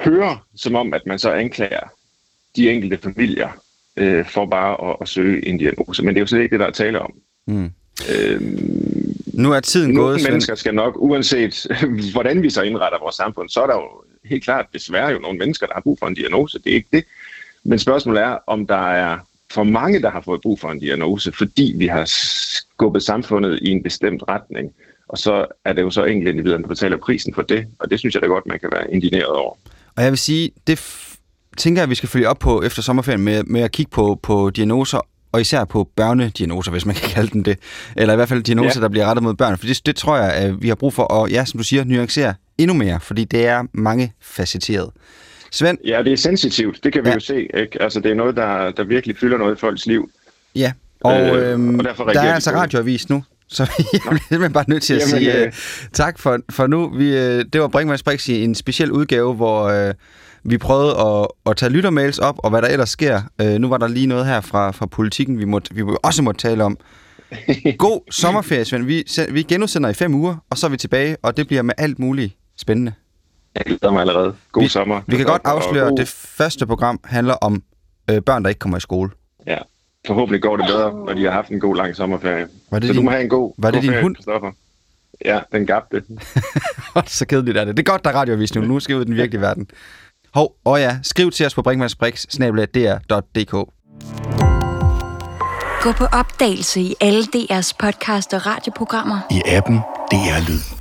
hører, som om, at man så anklager de enkelte familier øh, for bare at, at søge en diagnose. Men det er jo slet ikke det, der er tale om. Mm. Øh, nu er tiden Nogle gået. mennesker skal nok, uanset hvordan vi så indretter vores samfund, så er der jo helt klart desværre jo nogle mennesker, der har brug for en diagnose. Det er ikke det. Men spørgsmålet er, om der er for mange, der har fået brug for en diagnose, fordi vi har skubbet samfundet i en bestemt retning. Og så er det jo så enkelte individer, der betaler prisen for det, og det synes jeg da godt, man kan være indineret over. Og jeg vil sige, det tænker jeg, at vi skal følge op på efter sommerferien med, med at kigge på, på diagnoser, og især på børnediagnoser, hvis man kan kalde dem det. Eller i hvert fald diagnoser, ja. der bliver rettet mod børn. For det, det tror jeg, at vi har brug for at, ja, som du siger, nuancere endnu mere, fordi det er mange facetteret. Svend? Ja, det er sensitivt. Det kan vi ja. jo se. Ikke? Altså, det er noget, der, der virkelig fylder noget i folks liv. Ja, og, øh, øhm, og derfor der er altså radioavis nu, så jeg er simpelthen bare nødt til at Jamen, sige uh, tak for, for nu. Vi, uh, det var Brinkmanns Brix i en speciel udgave, hvor uh, vi prøvede at, at tage lyttermails op, og hvad der ellers sker. Uh, nu var der lige noget her fra, fra politikken, vi, måtte, vi også måtte tale om. God sommerferie, Svend. Vi, vi genudsender i fem uger, og så er vi tilbage, og det bliver med alt muligt spændende. Jeg glæder mig allerede. God vi, sommer. Vi kan godt afsløre, at det første program handler om øh, børn, der ikke kommer i skole. Ja, forhåbentlig går det bedre, når de har haft en god lang sommerferie. Var det Så din, du må have en god, var det god din hund? Ja, den gabte. så kedeligt er det. Det er godt, der er radioavis nu. Nu skal vi ud i den virkelige verden. Hov, og ja, skriv til os på brinkmannsbrix.dr.dk Gå på opdagelse i alle DR's podcast og radioprogrammer. I appen DR Lyd.